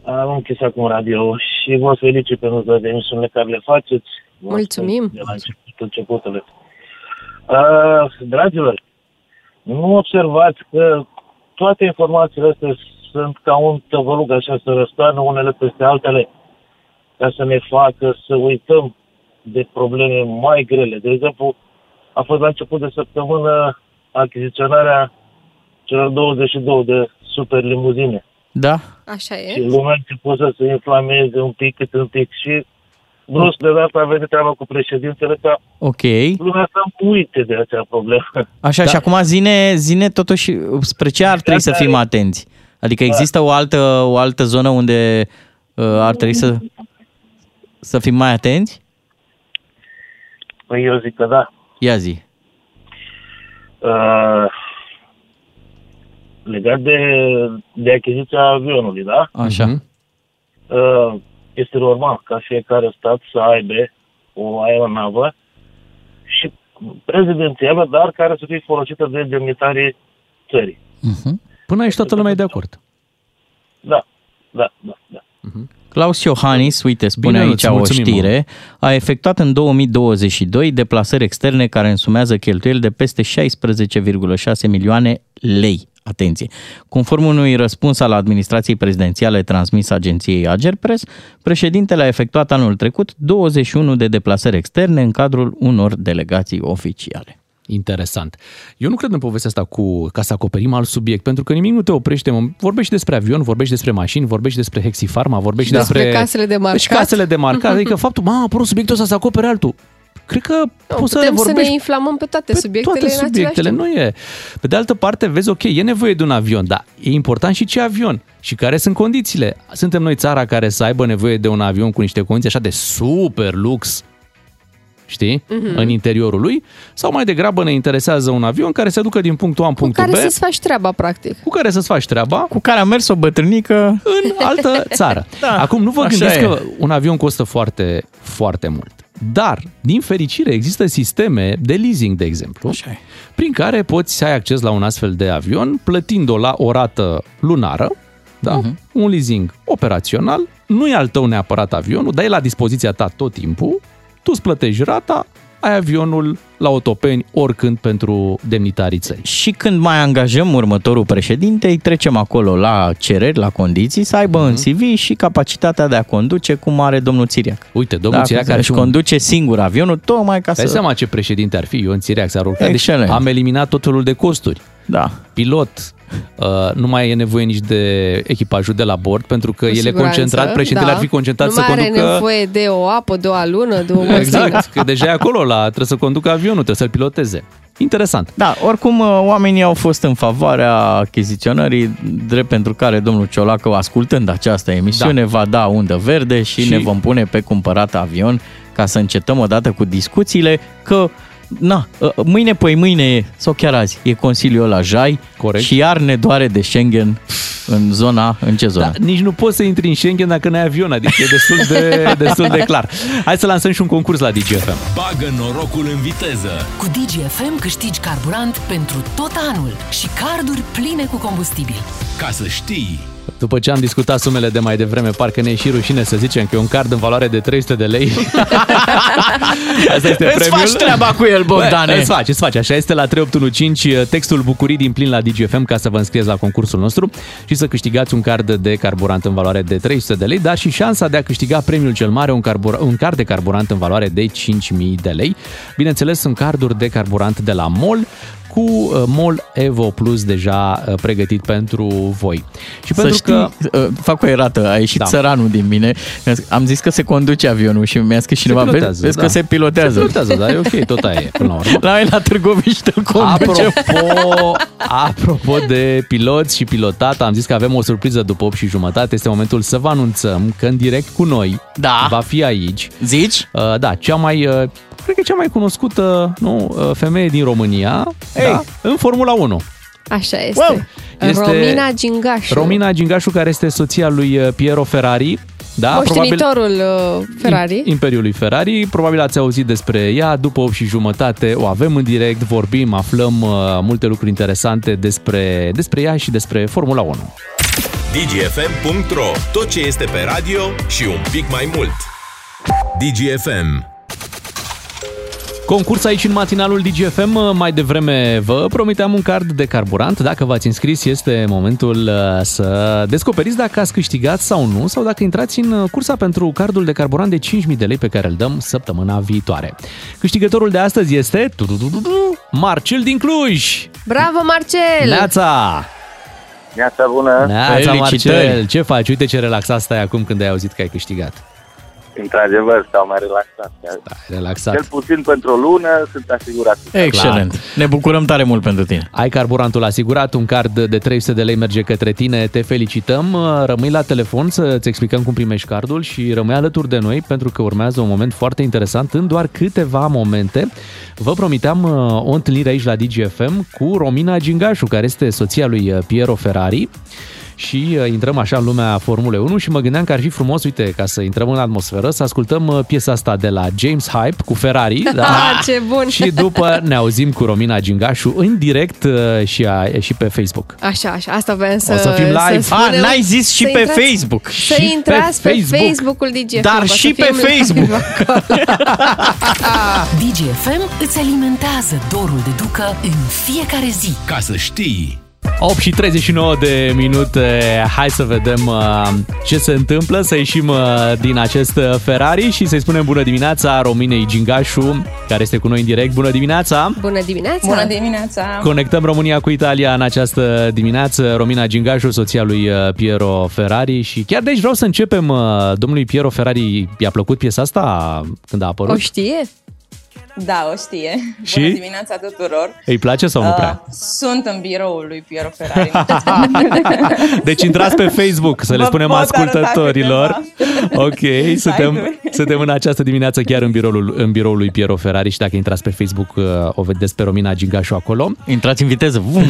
Am închis acum radio și vă felicit pentru toate emisiunile care le faceți. Vă Mulțumim. ascult De la început, începutele. Uh, dragilor, nu observați că toate informațiile astea sunt ca un tăvălug așa să răstoarnă unele peste altele ca să ne facă să uităm de probleme mai grele. De exemplu, a fost la început de săptămână achiziționarea celor 22 de super limuzine. Da? Așa Și e. lumea a început să se inflameze un pic cât un pic și brusc de data a venit treaba cu președintele ca Ok. lumea să uite de acea problemă. Așa, da. și acum zine, zine totuși spre ce ar trebui să Asta fim e. atenți? Adică există o altă, o altă zonă unde uh, ar trebui să, să fim mai atenți? Păi eu zic că da. Ia zi. Uh, legat de, de achiziția avionului, da? Așa. Mhm. Uh, este normal ca fiecare stat să aibă o aeronavă și prezidențială, dar care să fie folosită de demnitarii țării. Uh-huh. Până aici toată lumea e de acord. Da, da, da, da. Claus Iohannis, uite, spune Bine, aici îți o mulțumim, știre, a efectuat în 2022 deplasări externe care însumează cheltuieli de peste 16,6 milioane lei. Atenție! Conform unui răspuns al administrației prezidențiale transmis agenției Agerpres, președintele a efectuat anul trecut 21 de deplasări externe în cadrul unor delegații oficiale. Interesant. Eu nu cred în povestea asta cu ca să acoperim alt subiect, pentru că nimic nu te oprește. mă. Vorbești despre avion, vorbești despre mașini, vorbești despre Hexifarma, vorbești Și despre despre... casele de marcat. Și casele de marcat. Adică faptul, mă, a apărut subiectul ăsta să acopere altul. Cred că Nu, poți să putem să vorbești ne inflamăm pe toate pe subiectele toate în același subiectele, timp. nu e. Pe de altă parte, vezi, ok, e nevoie de un avion, dar e important și ce avion și care sunt condițiile. Suntem noi țara care să aibă nevoie de un avion cu niște condiții așa de super lux, știi, Mhm. în interiorul lui, sau mai degrabă ne interesează un avion care se ducă din punctul A în Cu punctul care B, să-ți faci treaba, practic. cu care să-ți faci treaba Cu care a mers o bătrânică în altă țară. Da, Acum nu vă așa gândiți e. că un avion costă foarte, foarte mult. Dar, din fericire, există sisteme de leasing, de exemplu, Așa e. prin care poți să ai acces la un astfel de avion plătind-o la o rată lunară, da? Mhm. Uh-huh. un leasing operațional, nu e al tău neapărat avionul, dar e la dispoziția ta tot timpul, tu îți plătești rata, ai avionul la otopeni oricând pentru demnitarii țării. Și când mai angajăm următorul președinte, îi trecem acolo la cereri, la condiții, să aibă Mhm. în CV și capacitatea de a conduce cum are domnul Țiriac. Uite, domnul da, Țiriac care are își și un- conduce singur avionul, tocmai ca Dai să... seama ce președinte ar fi Ion Țiriac, s-ar urca. Deci Excelent. am eliminat tot felul de costuri. Da. Pilot, uh, nu mai e nevoie nici de echipajul de la bord, pentru că Cu el e siguranță, concentrat, președintele da. ar fi concentrat nu să mai are conducă... nevoie de o apă, de o alună, de o măslină. Exact, că deja e acolo, la, trebuie să conducă avionul, trebuie să-l piloteze. Interesant. Da, oricum uh, oamenii au fost în favoarea achiziționării, drept pentru care domnul Ciolacă, ascultând această emisiune, da. va da undă verde și, Și- și ne vom pune pe cumpărat avion ca să încetăm odată cu discuțiile că Na, uh, mâine, păi mâine, sau chiar azi, e Consiliul la Jai Corect. și iar ne doare de Schengen în zona, în ce zonă? Da, nici nu poți să intri în Schengen dacă n-ai avion, adică e destul de, destul de clar. Hai să lansăm și un concurs la DGFM. Bagă norocul în viteză. Cu DGFM câștigi carburant pentru tot anul și carduri pline cu combustibil. Ca să știi... După ce am discutat sumele de mai devreme, parcă ne e și rușine să zicem că e un card în valoare de 300 de lei. Asta este Îți premiul. faci treaba cu el, Bogdane. Bă, îți faci, îți faci. Așa este la 3815 textul Bucurii din plin la DGFM ca să vă înscrieți la concursul nostru și să câștigați un card de carburant în valoare de 300 de lei, dar și șansa de a câștiga premiul cel mare, un, carbura- un card de carburant în valoare de 5000 de lei. Bineînțeles, sunt carduri de carburant de la MOL cu uh, MOL Evo Plus deja uh, pregătit pentru voi. Și Să pentru știi, că uh, fac o erată, a ieșit Da. da. țăranul din mine. Mi-a zis- Am zis că se conduce avionul și mi-a scris cineva, pilotează, vezi, vezi da. că se pilotează. Se pilotează, dar e ok, tot aia e, până la urmă. La noi la Târgoviște îl conduce. Apropo, apropo de piloți și pilotat, am zis că avem o surpriză după 8 și jumătate. Este momentul să vă anunțăm că în direct cu noi da. va fi aici. Zici? Uh, da, cea mai, uh, cred că cea mai cunoscută nu, uh, femeie din România Ei. da, în Formula 1. Așa este. Wow! Este Romina Gingașu. Romina Gingașu, care este soția lui uh, Piero Ferrari. Da, Moștenitorul uh, Ferrari. Imperiului Ferrari. Probabil ați auzit despre ea. După 8 și jumătate o avem în direct, vorbim, aflăm uh, multe lucruri interesante despre, despre ea și despre Formula 1. dgfm.ro Tot ce este pe radio și un pic mai mult. DGFM. Concurs aici în matinalul DGFM. Mai devreme vă promiteam un card de carburant. Dacă v-ați înscris, este momentul uh, să descoperiți dacă ați câștigat sau nu, sau dacă intrați în uh, cursa pentru cardul de carburant de 5.000 de lei pe care îl dăm săptămâna viitoare. Câștigătorul de astăzi este Marcel din Cluj. Bravo, Marcel! Neața! Neața bună! Neața, Marcel! Ce faci? Uite ce relaxat stai acum când ai auzit că ai câștigat. Într-adevăr, stau mai relaxat. Relaxat. Cel puțin pentru o lună sunt asigurat. Excelent. Ne bucurăm tare mult pentru tine. Ai carburantul asigurat, un card de 300 de lei merge către tine, te felicităm, rămâi la telefon să-ți explicăm cum primești cardul și rămâi alături de noi pentru că urmează un moment foarte interesant în doar câteva momente. Vă promiteam uh, o întâlnire aici la DGFM cu Romina Gingașu, care este soția lui uh, Piero Ferrari și uh, intrăm așa în lumea Formulei 1 și mă gândeam că ar fi frumos, uite, ca să intrăm în atmosferă, să ascultăm uh, piesa asta de la James Hype cu Ferrari. da? Ah, ce bun! Și după ne auzim cu Romina Gingașu în direct uh, și, a, și pe Facebook. Așa, așa, asta voiam să O să fim live. Să Ah, spunem, n-ai zis și să pe intrați- Facebook. Să Și pe intrați pe, Facebook. Facebook-ul DGFM. Dar o să și pe fim live Facebook. acolo. DGFM îți alimentează dorul de ducă în fiecare zi. Ca să știi... 8 și 39 de minute, hai să vedem uh, ce se întâmplă, să ieșim uh, din acest uh, Ferrari și să-i spunem bună dimineața Rominei Gingașu, care este cu noi în direct. Bună dimineața! Bună dimineața! Bună dimineața! Conectăm România cu Italia în această dimineață. Romina Gingașu, soția lui uh, Piero Ferrari și chiar de aici vreau să începem. uh, Domnului Piero Ferrari i-a plăcut piesa asta când a apărut? O știe? Da, o știe. Și? Bună dimineața tuturor! Îi place sau nu prea? Uh, sunt în biroul lui Piero Ferrari. Deci intrați pe Facebook să le Vă spunem pot arăta ascultătorilor. Ok, suntem, Site-uri. suntem în această dimineață chiar în biroul, în biroul lui Piero Ferrari și dacă intrați pe Facebook uh, o vedeți pe Romina Gingașu acolo. Intrați în viteză. Vum,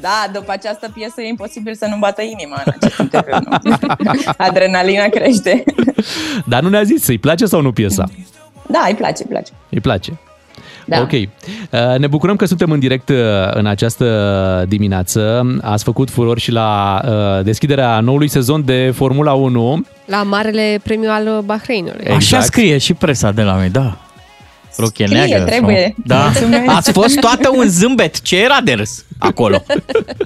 da, după această piesă e imposibil să nu bată inima în acest interviu. nu? Adrenalina crește. Dar nu ne-a zis, îi place sau nu piesa? Da, îi place, îi place. Îi place. Da. Ok. Uh, Ne bucurăm că suntem în direct uh, în această dimineață. Ați făcut furori și la uh, deschiderea noului sezon de Formula 1. La Marele Premiu al Bahreinului. Exact. Așa scrie și presa de la noi, da. Rochie Scrie, neagră. trebuie. Da. Mulțumesc. Ați fost toată un zâmbet. Ce era de râs acolo?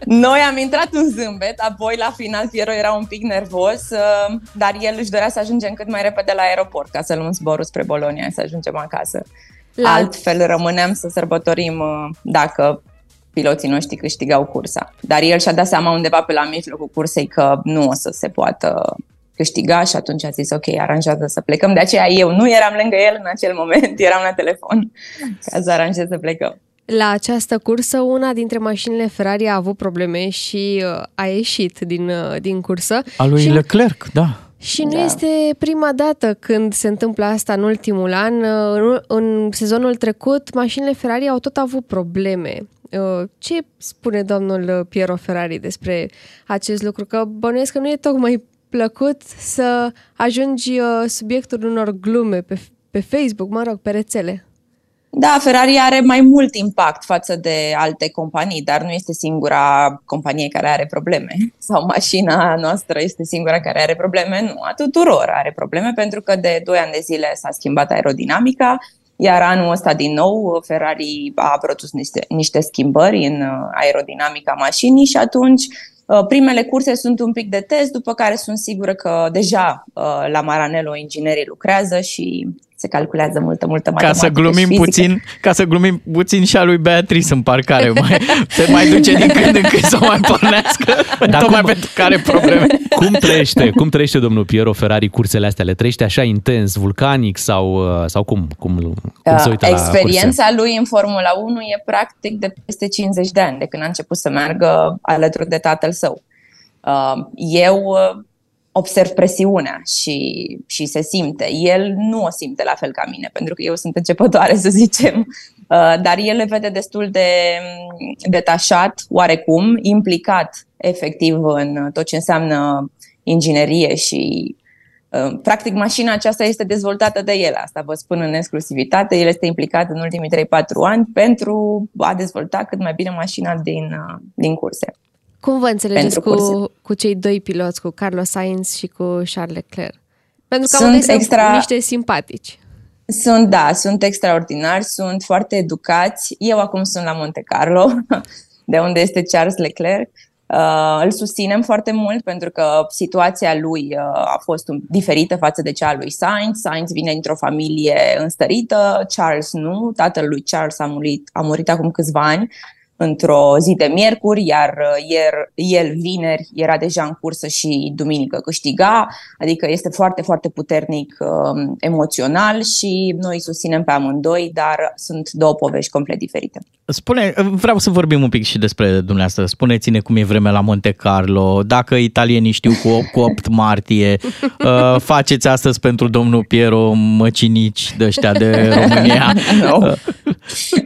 Noi am intrat un zâmbet, apoi la final Piero era un pic nervos, uh, dar el își dorea să ajungem cât mai repede la aeroport ca să luăm zborul spre Bolonia să ajungem acasă. La- Altfel rămâneam să sărbătorim uh, dacă piloții noștri câștigau cursa. Dar el și-a dat seama undeva pe la mijlocul cursei că nu o să se poată câștiga și atunci a zis ok, aranjează să plecăm. De aceea eu nu eram lângă el în acel moment, eram la telefon ca să aranjez să plecăm. La această cursă, una dintre mașinile Ferrari a avut probleme și uh, a ieșit din, uh, din cursă. A lui și, Leclerc, da. și nu este prima dată când se întâmplă asta în ultimul an. Uh, În, în sezonul trecut, mașinile Ferrari au tot avut probleme. Uh, Ce spune domnul Piero Ferrari despre acest lucru? Că bănuiesc că nu e tocmai plăcut să ajungi uh, subiectul unor glume pe, pe Facebook, mă rog, pe rețele. Da, Ferrari are mai mult impact față de alte companii, dar nu este singura companie care are probleme. Sau mașina noastră este singura care are probleme. Nu, a tuturor are probleme pentru că de 2 ani de zile s-a schimbat aerodinamica, iar anul ăsta din nou Ferrari a produs niște, niște schimbări în uh, aerodinamica mașinii și atunci uh, primele curse sunt un pic de test, după care sunt sigură că deja uh, la Maranello inginerii lucrează și se calculează multă, multă Ca matematică să glumim și fizică. puțin, ca să glumim puțin și a lui Beatrice în parcare. Mai, se mai duce din când în când să o mai pornească, Dar tocmai cum- pentru că are probleme. Cum trăiește, cum trăiește domnul Piero Ferrari cursele astea? Le trăiește așa intens, vulcanic sau, uh, sau cum? Cum, cum se uită la curse? Experiența lui în Formula 1 e practic de peste 50 de ani, de când a început să meargă alături de tatăl său. Uh, Eu uh, observ presiunea și, și se simte. El nu o simte la fel ca mine, pentru că eu sunt începătoare, să zicem, Uh, dar el le vede destul de mm, detașat, oarecum, implicat efectiv în tot ce înseamnă inginerie și Uh, Practic, mașina aceasta este dezvoltată de el, asta vă spun în exclusivitate. El este implicat în ultimii 3-4 ani pentru a dezvolta cât mai bine mașina din, uh, din curse. Cum vă înțelegeți Pentru cu, curse. cu cei doi piloți, cu Carlos Sainz și cu Charles Leclerc? Pentru că Sunt amândoi sunt extra- niște simpatici. Sunt, da, sunt extraordinari, sunt foarte educați. Eu acum sunt la Monte Carlo, de unde este Charles Leclerc. Uh, îl susținem foarte mult pentru că situația lui uh, a fost un, diferită față de cea a lui Sainz. Sainz vine dintr-o familie înstărită, Charles nu. Tatăl lui Charles a murit, a murit acum câțiva ani într-o zi de miercuri, iar uh, ier, el vineri era deja în cursă și duminică câștiga, adică este foarte, foarte puternic um, emoțional și noi îi susținem pe amândoi, dar sunt două povești complet diferite. Spune, vreau să vorbim un pic și despre dumneavoastră. Spuneți-ne cum e vremea la Monte Carlo, dacă italienii știu cu, cu 8 martie, uh, faceți astăzi pentru domnul Piero măcinici de ăștia de România. Nu.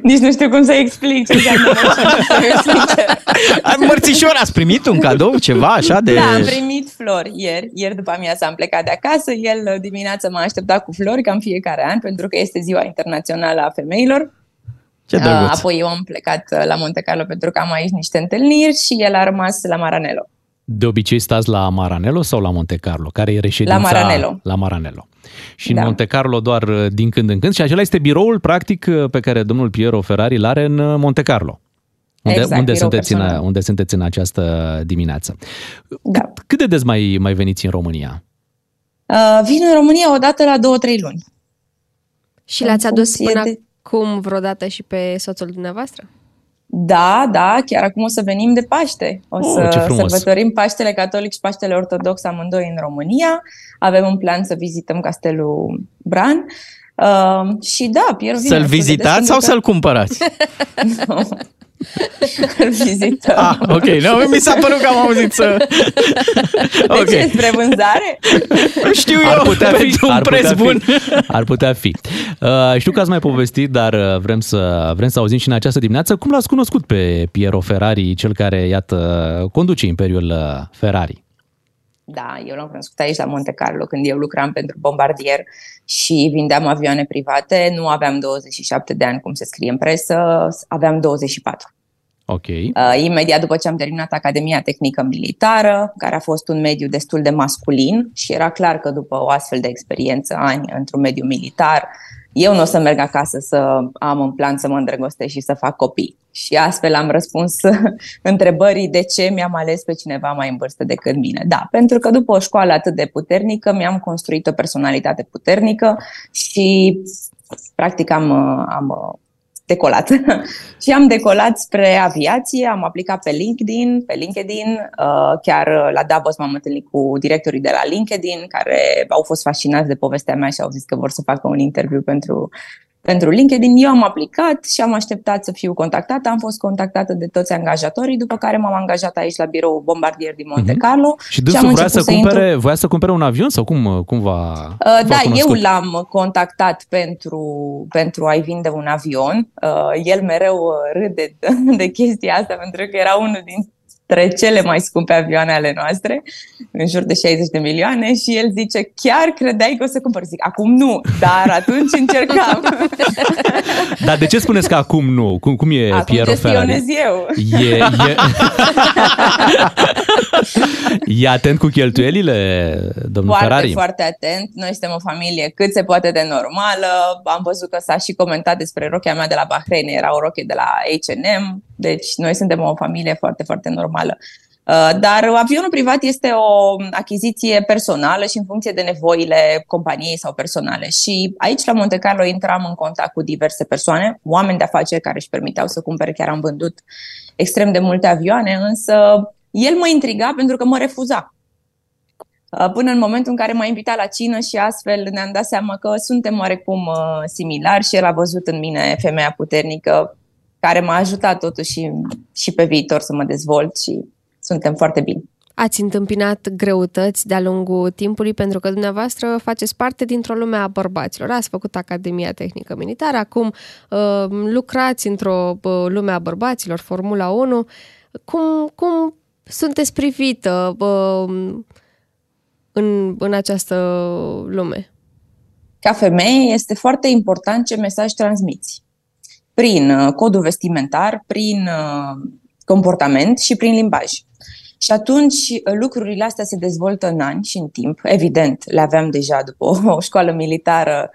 Nici nu știu cum să explic ce înseamnă măcinici, sincer. Mărțișor, ați primit un cadou, ceva așa de... Da, am primit flori ieri. Ieri după amiază am plecat de acasă. El dimineața m-a așteptat cu flori, cam fiecare an, pentru că este ziua internațională a femeilor. Ce drăguț. Apoi eu am plecat uh, la Monte Carlo pentru că am aici niște întâlniri și el a rămas la Maranello. De obicei stați la Maranello sau la Monte Carlo? Care e reședința? La Maranello. La Maranello. Și în Da. Monte Carlo doar uh, din când în când. Și acela este biroul, practic, uh, pe care domnul Piero Ferrari îl are în uh, Monte Carlo. Unde, Exact, unde, birou sunteți în, personal. unde sunteți în această dimineață. Da. Cât, cât de des mai, mai veniți în România? Uh, vin în România o dată la două, trei luni. Și În l-ați adus funcție până de- acum vreodată și pe soțul dumneavoastră? Da, da, chiar acum o să venim de Paște. O Oh, să ce frumos. sărbătorim Paștele Catolic și Paștele Ortodox amândoi în România. Avem un plan să vizităm Castelul Bran. Uh, și da, Piero vine Să-l destul de des vizitați pentru sau că- să-l cumpărați? Îl vizităm. Ah, ok, no, mi s-a părut că am auzit să... De Ok. ce, spre vânzare? Știu Ar eu, putea fi, pentru un ar preț putea bun. fi. Ar putea fi. Uh, știu că ați mai povestit, dar uh, vrem să, vrem să auzim și în această dimineață cum l-ați cunoscut pe Piero Ferrari, cel care, iată, conduce Imperiul uh, Ferrari. Da, eu l-am cunoscut aici la Monte Carlo când eu lucram pentru bombardier și vindeam avioane private. Nu aveam 27 de ani, cum se scrie în presă, aveam 24. Ok. Uh, imediat după ce am terminat Academia Tehnică Militară, care a fost un mediu destul de masculin și era clar că după o astfel de experiență, ani într-un mediu militar, eu nu o să merg acasă să am în plan să mă îndrăgostesc și să fac copii. Și astfel am răspuns întrebării de ce mi-am ales pe cineva mai în vârstă decât mine. Da, pentru că după o școală atât de puternică, mi-am construit o personalitate puternică și practic am, am decolat. și am decolat spre aviație, am aplicat pe LinkedIn, pe LinkedIn, uh, chiar la Davos m-am întâlnit cu directorii de la LinkedIn care au fost fascinați de povestea mea și au zis că vor să facă un interviu pentru pentru LinkedIn. Eu am aplicat și am așteptat să fiu contactată. Am fost contactată de toți angajatorii, după care m-am angajat aici la birou Bombardier din Monte Carlo. Mhm. Și dânsul am vrea să, început cumpere, intru- voia să cumpere un avion sau cum, cum va Uh, v-a Da, eu cunoscut? l-am contactat pentru, pentru a-i vinde un avion. Uh, El mereu uh, râde de chestia asta pentru că era unul dintre cele mai scumpe avioane ale noastre, în jur de 60 de milioane și el zice, chiar credeai că o să cumpăr? Zic, acum nu, dar atunci încercam. Dar de ce spuneți că acum nu? Cum, cum e acum Piero te Ferrari? spionez eu. E, e... e atent cu cheltuielile, domnul Foarte, Ferrari? foarte atent. Noi suntem o familie cât se poate de normală. Am văzut că s-a și comentat despre rochia mea de la Bahrain. Era o rochie de la H&M. Deci noi suntem o familie foarte, foarte normală. Uh, Dar avionul privat este o achiziție personală și în funcție de nevoile companiei sau personale. Și aici la Monte Carlo intram în contact cu diverse persoane, oameni de afaceri care își permiteau să cumpere, chiar am vândut extrem de multe avioane, însă el mă intriga pentru că mă refuza. Uh, Până în momentul în care m-a invitat la cină și astfel ne-am dat seama că suntem oarecum uh, similari și el a văzut în mine femeia puternică care m-a ajutat totuși și pe viitor să mă dezvolt și suntem foarte bine. Ați întâmpinat greutăți de-a lungul timpului pentru că dumneavoastră faceți parte dintr-o lume a bărbaților. Ați făcut Academia Tehnică Militară, acum uh, lucrați într-o uh, lume a bărbaților, Formula 1. Cum, cum sunteți privită uh, în, în această lume? Ca femeie este foarte important ce mesaj transmiți. Prin uh, codul vestimentar, prin uh, comportament și prin limbaj. Și atunci uh, lucrurile astea se dezvoltă în ani și în timp. Evident, le aveam deja după o, o școală militară,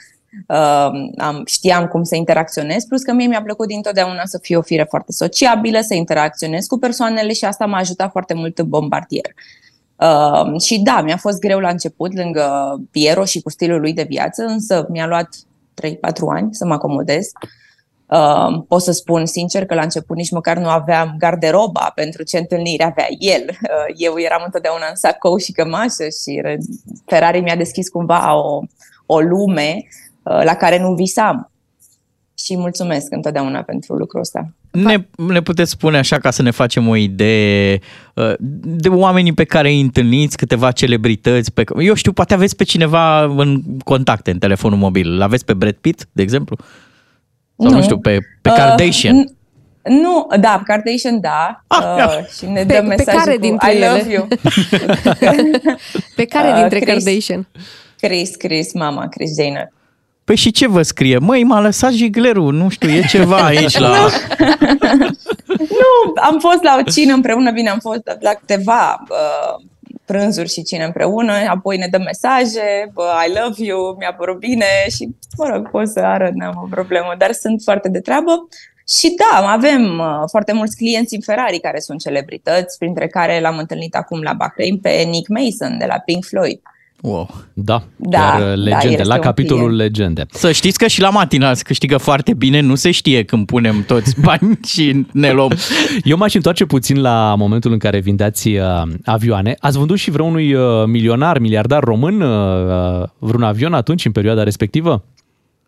uh, am, știam cum să interacționez, plus că mie mi-a plăcut dintotdeauna să fiu o fire foarte sociabilă, să interacționez cu persoanele și asta m-a ajutat foarte mult în bombardier. Uh, și da, mi-a fost greu la început lângă Piero și cu stilul lui de viață, însă mi-a luat 3-4 ani să mă acomodez. Uh, pot să spun sincer că la început nici măcar nu aveam garderoba pentru ce întâlniri avea el. Uh, eu eram întotdeauna în sacou și cămașă și re- Ferrari mi-a deschis cumva o, o lume uh, la care nu visam. Și mulțumesc întotdeauna pentru lucrul ăsta. Ne, ne puteți spune așa ca să ne facem o idee uh, de oamenii pe care îi întâlniți, câteva celebrități, pe, eu știu, poate aveți pe cineva în contacte în telefonul mobil. L aveți pe Brad Pitt, de exemplu? Sau nu, nu știu, pe, pe Kardashian? Uh, n- nu, da, Kardashian, da. Ah, uh, și ne Pe- dă pe mesajul care cu dintre I love ele? you. Pe care Uh, dintre Chris. Kardashian? Chris, Chris, mama, Chris Jenner. Păi și ce vă scrie? Măi, m-a lăsat jiglerul, nu știu, e ceva aici la... Nu, am fost la o cină împreună, bine, am fost la câteva uh, prânzuri și cine împreună, apoi ne dă mesaje, bă, I love you, mi-a părut bine și, mă rog, pot să arăt, n-am o problemă, dar sunt foarte de treabă. Și da, avem uh, foarte mulți clienți în Ferrari care sunt celebrități, printre care l-am întâlnit acum la Bahrain pe Nick Mason de la Pink Floyd. Wow. Da, Da, chiar da, legende, el este la un capitolul client. legende. Să știți că și la matinal se câștigă foarte bine, nu se știe când punem toți bani și ne luăm. Eu m-aș întoarce puțin la momentul în care vindeați uh, avioane. Ați vândut și vreunui uh, milionar, miliardar român uh, uh, vreun avion atunci, în perioada respectivă?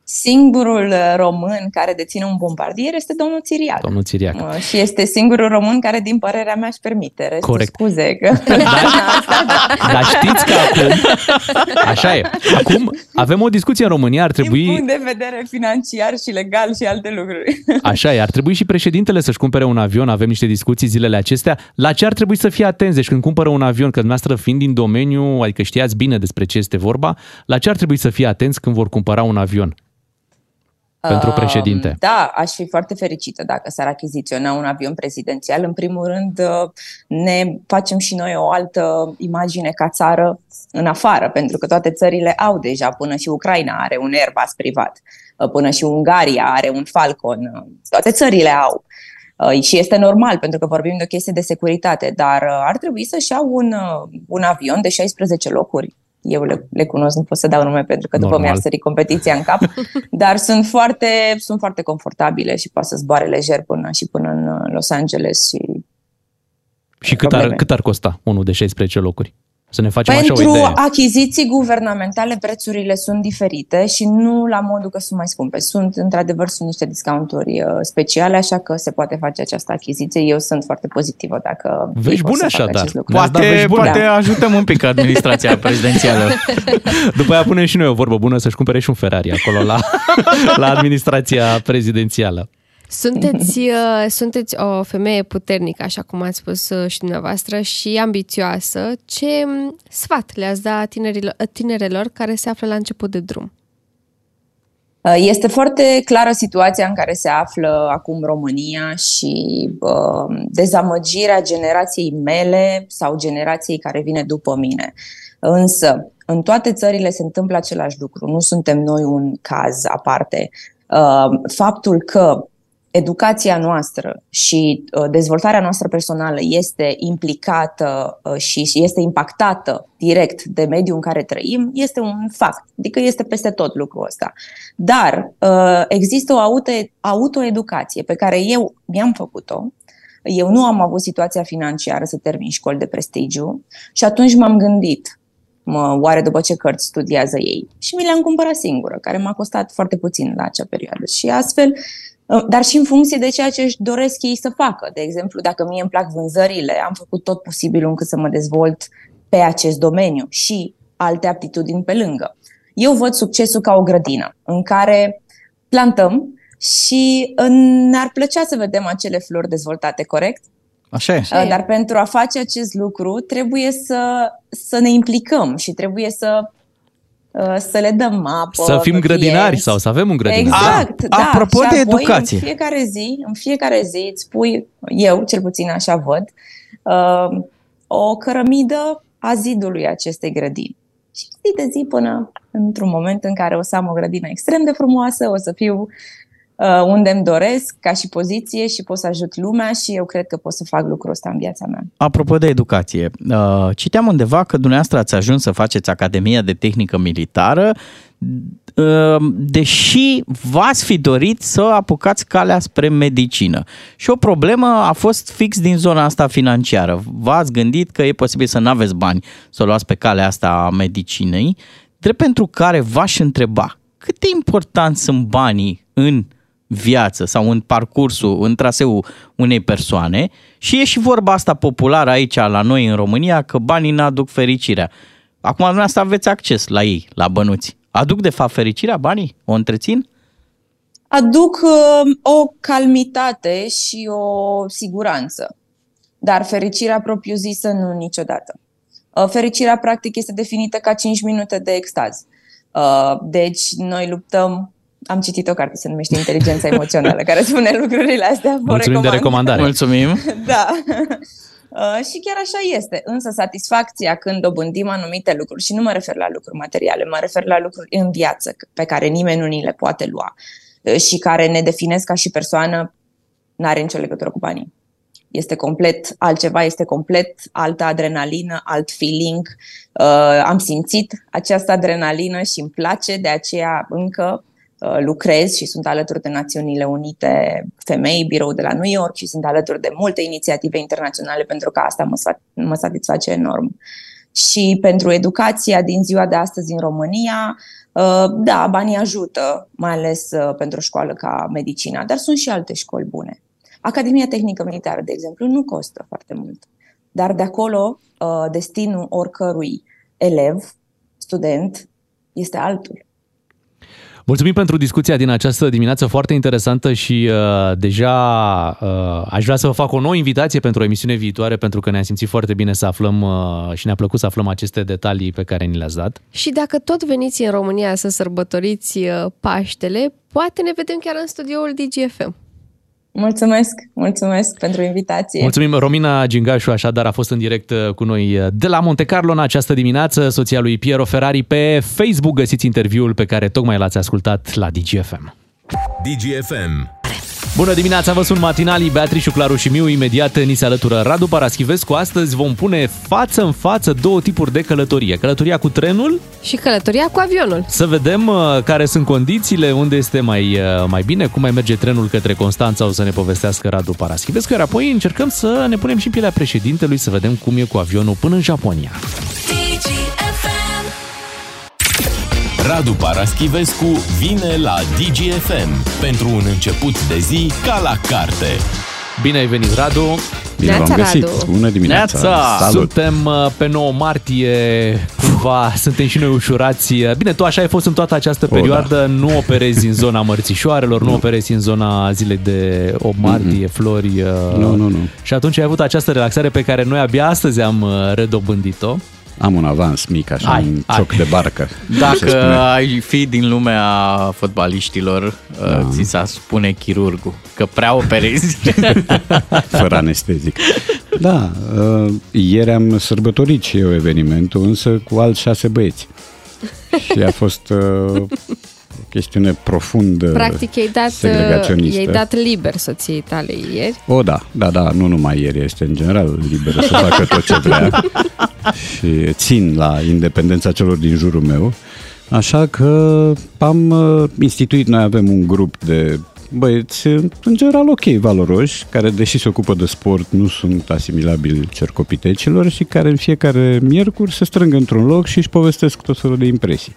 Singurul uh, român care deține un bombardier este domnul Țiriac. Domnul Țiriac. Uh, Și este singurul român care, din părerea mea, își permite. Restul, Corect. scuze că... Dar știți că acum, așa e, acum avem o discuție în România, ar Din trebui, punct de vedere financiar și legal și alte lucruri. așa e, ar trebui și președintele să-și cumpere un avion, avem niște discuții zilele acestea, la ce ar trebui să fie atenți, deci când cumpără un avion, că dumneavoastră fiind din domeniu, adică știați bine despre ce este vorba, la ce ar trebui să fie atenți când vor cumpăra un avion? Pentru Um, președinte. Da, aș fi foarte fericită dacă s-ar achiziționa un avion prezidențial. În primul rând, uh, ne facem și noi o altă imagine ca țară în afară, pentru că toate țările au deja, până și Ucraina are un Airbus privat, uh, până și Ungaria are un Falcon, uh, toate țările au. Uh, Și este normal, pentru că vorbim de o chestie de securitate, dar uh, ar trebui să-și iau un, uh, un avion de 16 locuri. Eu le, le cunosc, nu pot să dau nume pentru că după Normal. mi-ar sări competiția în cap, dar sunt foarte, sunt foarte confortabile și poate să zboare lejer până și până în uh, Los Angeles și Și cât ar, probleme. cât ar costa unul de 16 locuri? Să ne facem Pentru așa o idee. achiziții guvernamentale prețurile sunt diferite și nu la modul că sunt mai scumpe. Sunt, într-adevăr, sunt niște discounturi uh, speciale, așa că se poate face această achiziție. Eu sunt foarte pozitivă dacă ei Vești pot bune să facă așadar. acest lucru. Ne-ați dat Poate, vești bune. poate ajutăm un pic administrația prezidențială. După aia punem și noi o vorbă bună să-și cumpere și un Ferrari acolo la, la administrația prezidențială. Sunteți, uh, sunteți o femeie puternică, așa cum ați spus uh, și dumneavoastră, și ambițioasă. Ce m, sfat le-ați da tinerilor, tinerelor care se află la început de drum? Uh, Este foarte clară situația în care se află acum România și uh, dezamăgirea generației mele sau generației care vine după mine. Însă, în toate țările se întâmplă același lucru. Nu suntem noi un caz aparte. Uh, faptul că educația noastră și uh, dezvoltarea noastră personală este implicată uh, și și este impactată direct de mediul în care trăim, este un fapt. Adică este peste tot lucrul ăsta. Dar uh, există o auto, autoeducație pe care eu mi-am făcut-o. Eu nu am avut situația financiară să termin școli de prestigiu și atunci m-am gândit, mă, oare după ce cărți studiază ei? Și mi le-am cumpărat singură, care m-a costat foarte puțin la acea perioadă. Și astfel, uh, dar și în funcție de ceea ce își doresc ei să facă. De exemplu, dacă mie îmi plac vânzările, am făcut tot posibilul încât să mă dezvolt pe acest domeniu și alte aptitudini pe lângă. Eu văd succesul ca o grădină în care plantăm și uh, ne-ar plăcea să vedem acele flori dezvoltate, corect? Așa e. Uh, Dar pentru a face acest lucru trebuie să, să ne implicăm și trebuie să, uh, să le dăm apă. Să fim grădinari nutrienți. sau să avem un grădinar. Exact, da. apropo și de apoi, educație. În fiecare zi, în fiecare zi îți pui, eu cel puțin așa văd, uh, o cărămidă a zidului acestei grădini. Și zi de zi până într-un moment în care o să am o grădină extrem de frumoasă, o să fiu uh, unde îmi doresc ca și poziție și pot să ajut lumea și eu cred că pot să fac lucrul ăsta în viața mea. Apropo de educație, uh, citeam undeva că dumneavoastră ați ajuns să faceți Academia de Tehnică Militară, uh, deși v-ați fi dorit să apucați calea spre medicină. Și o problemă a fost fix din zona asta financiară. V-ați gândit că e posibil să nu aveți bani să o luați pe calea asta a medicinei, drept pentru care v-aș întreba cât de important sunt banii în viață sau în parcursul, în traseul unei persoane și e și vorba asta populară aici la noi în România că banii n-aduc fericirea. Acum dumneavoastră aveți acces la ei, la bănuți. Aduc de fapt fericirea banii? O întrețin? aduc uh, o calmitate și o siguranță. Dar fericirea propriu-zisă nu niciodată. Uh, fericirea practic este definită ca 5 minute de extaz. Uh, deci noi luptăm am citit o carte, se numește Inteligența emoțională, care spune lucrurile astea. vă Mulțumim de recomand. recomandare. Mulțumim! Da. Uh, și chiar așa este. Însă satisfacția când dobândim anumite lucruri, și nu mă refer la lucruri materiale, mă refer la lucruri în viață pe care nimeni nu ni le poate lua uh, și care ne definesc ca și persoană, n-are nicio legătură cu banii. Este complet altceva, este complet altă adrenalină, alt feeling. Uh, am simțit această adrenalină și îmi place, de aceea încă uh, lucrez și sunt alături de Națiunile Unite Femei, birou de la New York și sunt alături de multe inițiative internaționale pentru că asta mă, sfa- mă satisface enorm. Și pentru educația din ziua de astăzi în România, uh, da, banii ajută, mai ales uh, pentru o școală ca medicina, dar sunt și alte școli bune. Academia Tehnică Militară, de exemplu, nu costă foarte mult, dar de acolo uh, destinul oricărui elev, student, este altul. Mulțumim pentru discuția din această dimineață foarte interesantă și uh, deja uh, aș vrea să vă fac o nouă invitație pentru o emisiune viitoare pentru că ne-am simțit foarte bine să aflăm uh, și ne-a plăcut să aflăm aceste detalii pe care ni le-ați dat. Și dacă tot veniți în România să sărbătoriți uh, Paștele, poate ne vedem chiar în studioul DGFM. Mulțumesc, mulțumesc pentru invitație. Mulțumim, Romina Gingașu, așadar a fost în direct uh, cu noi uh, de la Monte Carlo în această dimineață, soția lui Piero Ferrari. Pe Facebook găsiți interviul pe care tocmai l-ați ascultat la DGFM. DGFM. Bună dimineața, vă sunt matinalii, Beatrice, Claru și Miu. Imediat ni se alătură Radu Paraschivescu. Astăzi vom pune față în față două tipuri de călătorie. Călătoria cu trenul, Și călătoria cu avionul. să vedem uh, care sunt condițiile, unde este mai, uh, mai bine, cum mai merge trenul către Constanța, o să ne povestească Radu Paraschivescu, iar apoi încercăm să ne punem și în pielea președintelui să vedem cum e cu avionul până în Japonia. Radu Paraschivescu vine la DGFM pentru un început de zi ca la carte. Bine ai venit, Radu! Bine v-am găsit! Bună dimineața! Salut! Suntem uh, pe 9 martie, cumva suntem și noi ușurați. Bine, tu așa ai fost în toată această perioadă, da. nu operezi în zona mărțișoarelor, nu operezi în zona zilei de 8 martie, flori. uh, Nu, nu, nu. Și atunci ai avut această relaxare pe care noi abia astăzi am uh, redobândit-o. Am un avans mic, așa, Ai, un ai. cioc de barcă. se Dacă spune. ai fi din lumea fotbaliștilor, da. ți s-a spune chirurgul că prea operezi. Fără anestezic. Da, uh, ieri am sărbătorit și eu evenimentul, însă cu alți șase băieți. Și a fost uh, o chestiune profund uh, Practic, i-ai dat, segregaționistă. i-ai dat liber soției tale ieri. O, da, da, da, nu numai ieri, este în general liberă să facă tot ce vrea și țin la independența celor din jurul meu. Așa că am uh, instituit, noi avem un grup de băieți, în general ok, valoroși, care deși se ocupă de sport, nu sunt asimilabili cercopitecilor și care în fiecare miercuri se strâng într-un loc și își povestesc tot felul de impresii.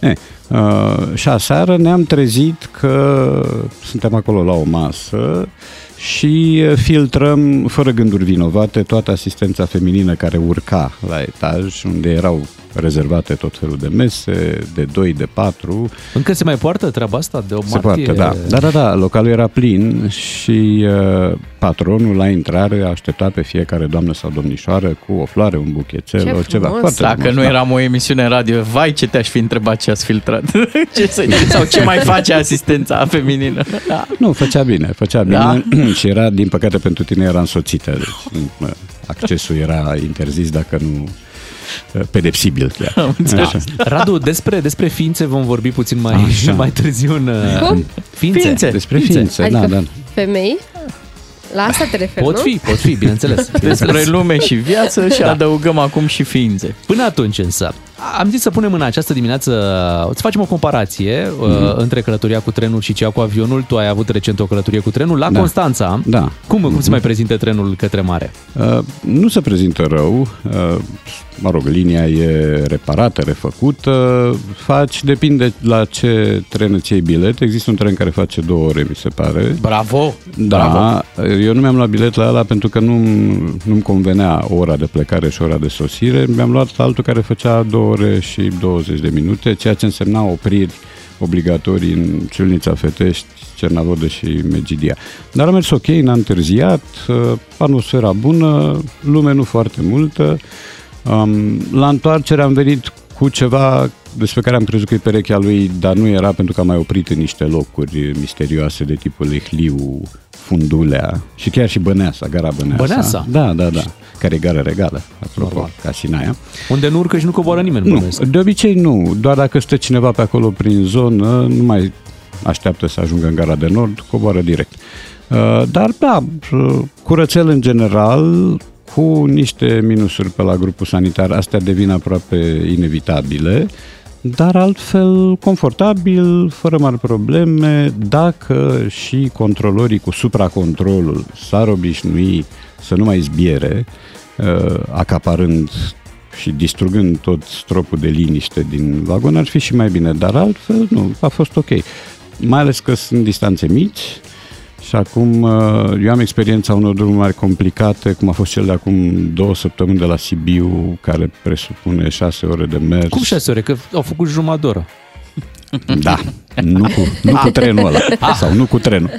E, uh, și aseară ne-am trezit că suntem acolo la o masă și uh, filtrăm fără gânduri vinovate toată asistența feminină care urca la etaj, unde erau rezervate tot felul de mese, de 2, de 4. Încă se mai poartă treaba asta de o Se martie? poate, da. Da, da, da, localul era plin și uh, patronul la intrare aștepta pe fiecare doamnă sau domnișoară cu o floare, un buchețel, Ce o ceva. frumos. Foarte Dacă frumos, nu da. eram o emisiune radio, vai ce te-aș fi întrebat ce ați filtrat. ce să, sau ce mai face asistența feminină. Da. Nu, făcea bine, făcea Da? bine și era, din păcate pentru tine, era însoțită. Deci, mă, accesul era interzis dacă nu uh, pedepsibil chiar. Da. Radu, despre, despre ființe vom vorbi puțin mai, Așa. mai târziu în... uh, Cum? Ființe. Ființe. Despre ființe, Adică da, da. femei? La asta te referi, Pot nu? fi, pot fi, bineînțeles. Despre lume și viață și Da. adăugăm acum și ființe. Până atunci însă, am zis să punem în această dimineață, să facem o comparație Mhm. uh, între călătoria cu trenul și cea cu avionul. Tu ai avut recent o călătorie cu trenul la Da. Constanța. Da. Cum, cum se mai prezinte trenul către mare? Uh, nu se prezintă rău, uh, mă rog, linia e reparată, refăcută, faci, depinde la ce tren îți iei bilet. Există un tren care face două ore, mi se pare. Bravo! Da, Bravo. eu nu mi-am luat bilet la ăla pentru că nu, nu-mi convenea ora de plecare și ora de sosire. Mi-am luat altul care făcea 2 ore și 20 de minute, ceea ce însemna opriri obligatorii în Ciulnița Fetești, Cernavodă și Megidia. Dar a mers ok, n-a întârziat, uh, atmosfera bună, lume nu foarte multă. Um, la întoarcere am venit cu ceva despre care am crezut că e perechea lui, dar nu era pentru că am mai oprit în niște locuri misterioase de tipul Ehliu, Fundulea și chiar și Băneasa, gara Băneasa. Băneasa? Da, da, da. Care e gara regală, apropo, Normal. ca Sinaia. Unde nu urcă și nu coboară nimeni, Nu, bănuiesc. de obicei nu. Doar dacă stă cineva pe acolo prin zonă, nu mai așteaptă să ajungă în gara de nord, coboară direct. Uh, Dar da, uh, curățel în general, cu niște minusuri pe la grupul sanitar, astea devin aproape inevitabile, dar altfel confortabil, fără mari probleme, dacă și controlorii cu supracontrolul s-ar obișnui să nu mai zbiere, uh, acaparând și distrugând tot stropul de liniște din vagon, ar fi și mai bine, dar altfel nu, a fost ok. Mai ales că sunt distanțe mici și acum uh, eu am experiența unor drumuri mai complicate, cum a fost cel de acum două săptămâni de la Sibiu, care presupune șase ore de mers. Cum șase ore? Că au făcut jumătate de oră. Da, nu cu, nu cu trenul ăla, sau nu cu trenul.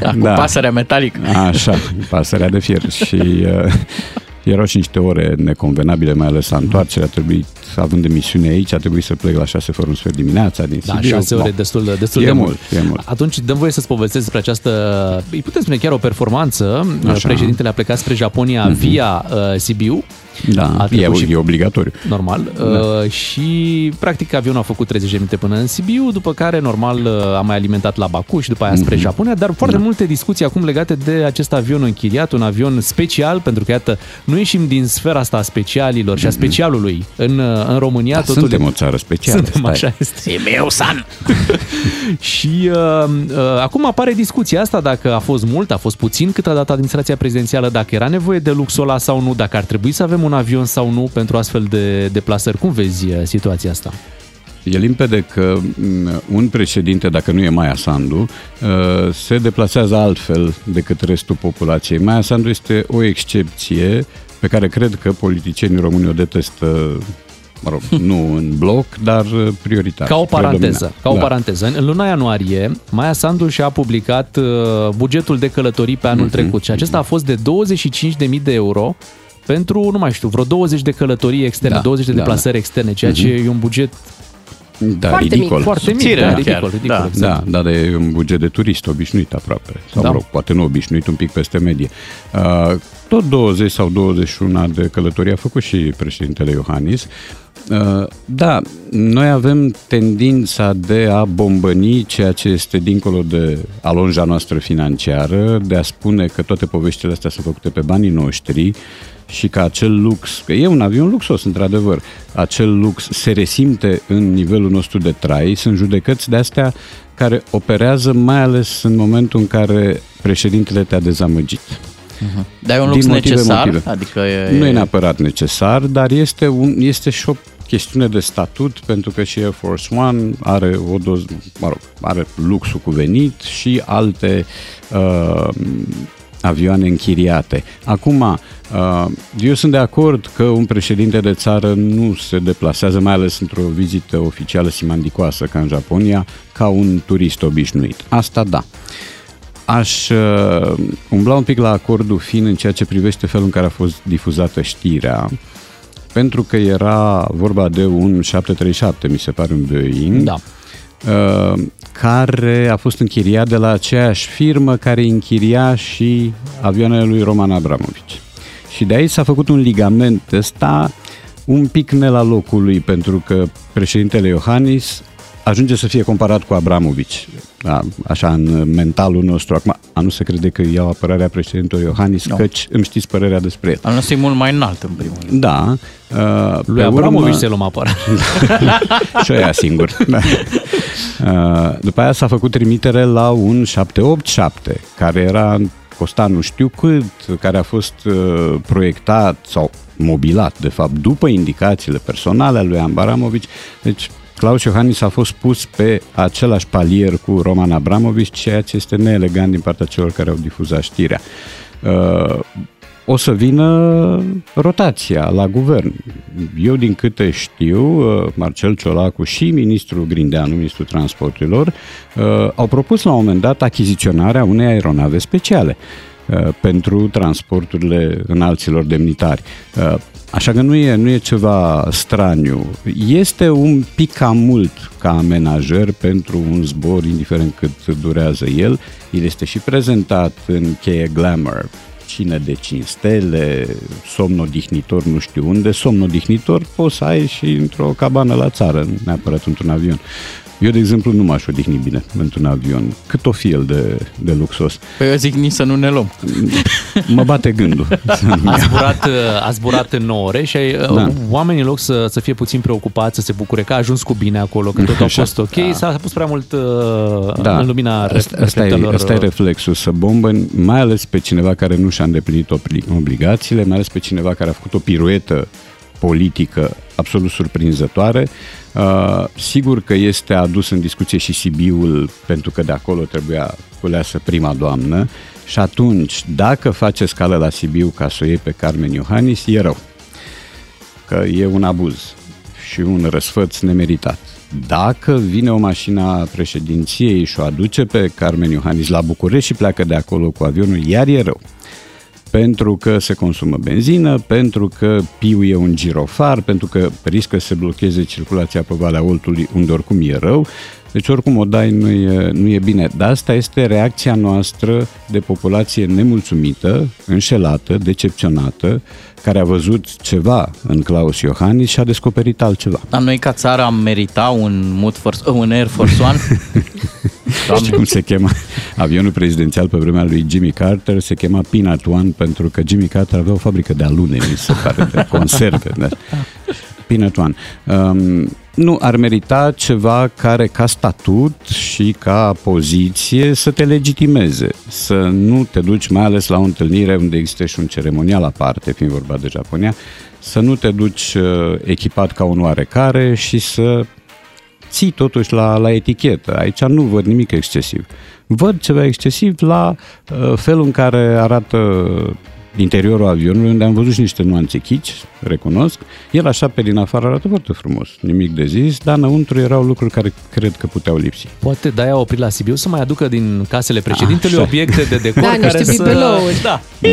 Da, cu pasărea metalică. Așa, pasărea de fier. Și uh, erau și niște ore neconvenabile, mai ales la întoarcere. A trebuit, având emisiune aici, a trebuit să plec la 6 fără un sfert dimineața din Da, Sibiu. șase ore Bon. destul de, destul e de mult. E mult. Atunci dăm voie să-ți povestesc despre această, îi putem spune chiar o performanță. Așa. Președintele a plecat spre Japonia Mhm. via uh, Sibiu. Da, A e, trecut și- e obligatoriu. Normal. Da. Uh, și practic avionul a făcut 30 de minute până în Sibiu, după care normal uh, a mai alimentat la Baku și după aia spre Mhm. Japonia, dar foarte Da. multe discuții acum legate de acest avion închiriat, un avion special, pentru că iată, nu ieșim din sfera asta a specialilor și a specialului în, uh, în România. Mhm. Da, totul suntem o țară specială, Suntem, stai. așa este. Sibiu san! Și uh, uh, acum apare discuția asta dacă a fost mult, a fost puțin cât a dat administrația prezidențială, dacă era nevoie de luxul ăla sau nu, dacă ar trebui să avem un avion sau nu pentru astfel de deplasări. Cum vezi uh, situația asta? E limpede că m, un președinte, dacă nu e Maia Sandu, uh, se deplasează altfel decât restul populației. Maia Sandu este o excepție pe care cred că politicienii români o detestă mă rog, nu în bloc, dar uh, prioritar. Ca o paranteză, predominant. ca o Da. paranteză. În luna ianuarie, Maia Sandu și-a publicat uh, bugetul de călătorii pe anul Mhm. trecut și acesta a fost de 25.000 de euro pentru, nu mai știu, vreo 20 de călătorii externe, Da, 20 de da, deplasări externe, ceea ce Mhm. e un buget Da, Foarte ridicol. mic, foarte mic, Subțire, da, chiar. ridicol, ridicol, da, exact. da, dar e un buget de turist obișnuit aproape. Sau, Da. mă rog, poate nu obișnuit, un pic peste medie. Uh, tot 20 sau 21 de călătorii a făcut și președintele Iohannis. Uh, da, noi avem tendința de a bombăni ceea ce este dincolo de alonja noastră financiară, de a spune că toate poveștile astea sunt făcute pe banii noștri și că acel lux, că e un avion luxos, într-adevăr, acel lux se resimte în nivelul nostru de trai, sunt judecăți de astea care operează mai ales în momentul în care președintele te-a dezamăgit. Dar e un Din lux motive, necesar? motive. Adică e... Nu e neapărat necesar, dar este, un, este și o chestiune de statut, pentru că și Air Force One are o doză, mă rog, are luxul cuvenit și alte uh, avioane închiriate. Acum, uh, eu sunt de acord că un președinte de țară nu se deplasează, mai ales într-o vizită oficială simandicoasă ca în Japonia, ca un turist obișnuit. Asta da. Aș uh, umbla un pic la acordul fin în ceea ce privește felul în care a fost difuzată știrea, pentru că era vorba de un 737, mi se pare un Boeing, Da. Uh, care a fost închiriat de la aceeași firmă care închiria și avioanele lui Roman Abramovici. Și de aici s-a făcut un ligament ăsta un pic ne la locul lui, pentru că președintele Iohannis ajunge să fie comparat cu Abramovici. Da, așa, în mentalul nostru. Acum, a nu se crede că iau apărarea președintelui Iohannis, no. căci îmi știți părerea despre el. Al nostru e mult mai înalt, în primul rând. Da. Uh, lui Abramovici să luăm apărare. și ăia singur. Da. Uh, după aia s-a făcut trimitere la un 787, care era costa nu știu cât, care a fost uh, proiectat sau mobilat, de fapt, după indicațiile personale ale lui Abramovici. Deci, Claus Iohannis a fost pus pe același palier cu Roman Abramovici, ceea ce este neelegant din partea celor care au difuzat știrea. Uh, o să vină rotația la guvern. Eu, din câte știu, uh, Marcel Ciolacu și ministrul Grindeanu, ministrul transporturilor, uh, au propus la un moment dat achiziționarea unei aeronave speciale uh, pentru transporturile înalților demnitari. Uh, Așa că nu e, nu e ceva straniu. Este un pic cam mult ca amenajer pentru un zbor, indiferent cât durează el. El este și prezentat în cheie Glamour, cine de 5 stele, somn odihnitor nu știu unde, somn odihnitor poți să ai și într-o cabană la țară, nu neapărat într-un avion. Eu, de exemplu, nu m-aș odihni bine într-un avion, cât o fi el de, de luxos. Păi eu zic nici să nu ne luăm. Mă bate gândul. A zburat, uh, a zburat în 9 ore și ai, Da. da. oamenii în loc să, să fie puțin preocupați, să se bucure că a ajuns cu bine acolo, că tot a Așa. fost ok, Da. s-a pus prea mult uh, da. în lumina asta, asta, e, reflectorilor. asta e reflexul, să bombă mai ales pe cineva care nu și-a îndeplinit obli- obligațiile, mai ales pe cineva care a făcut o piruetă politică absolut surprinzătoare. Uh, sigur că este adus în discuție și Sibiul, pentru că de acolo trebuia culeasă prima doamnă și atunci, dacă face scală la Sibiu ca să o iei pe Carmen Iohannis, e rău. Că e un abuz și un răsfăț nemeritat. Dacă vine o mașină a președinției și o aduce pe Carmen Iohannis la București și pleacă de acolo cu avionul, iar e rău pentru că se consumă benzină, pentru că piu e un girofar, pentru că riscă să se blocheze circulația pe Valea Oltului, unde oricum e rău. Deci oricum o dai nu e, nu e bine. Dar asta este reacția noastră de populație nemulțumită, înșelată, decepționată, care a văzut ceva în Claus Iohannis și a descoperit altceva. Dar noi ca țară am merita un, Mood Force, un Air Force One? Știi cum se chema? Avionul prezidențial pe vremea lui Jimmy Carter se chema Peanut One pentru că Jimmy Carter avea o fabrică de alune, mi se pare, de conserve. Da. Peanut One. Um, nu, ar merita ceva care ca statut și ca poziție să te legitimeze, să nu te duci mai ales la o întâlnire unde există și un ceremonial aparte, fiind vorba de Japonia, să nu te duci uh, echipat ca un oarecare și să ții totuși la, la etichetă. Aici nu văd nimic excesiv. Văd ceva excesiv la uh, felul în care arată interiorul avionului, unde am văzut și niște nuanțe chici, recunosc. El așa pe din afară arată foarte frumos, nimic de zis, dar înăuntru erau lucruri care cred că puteau lipsi. Poate de-aia a oprit la Sibiu să mai aducă din casele președintelui Așa. obiecte de decor Da, care niște să... bibelouri. Da.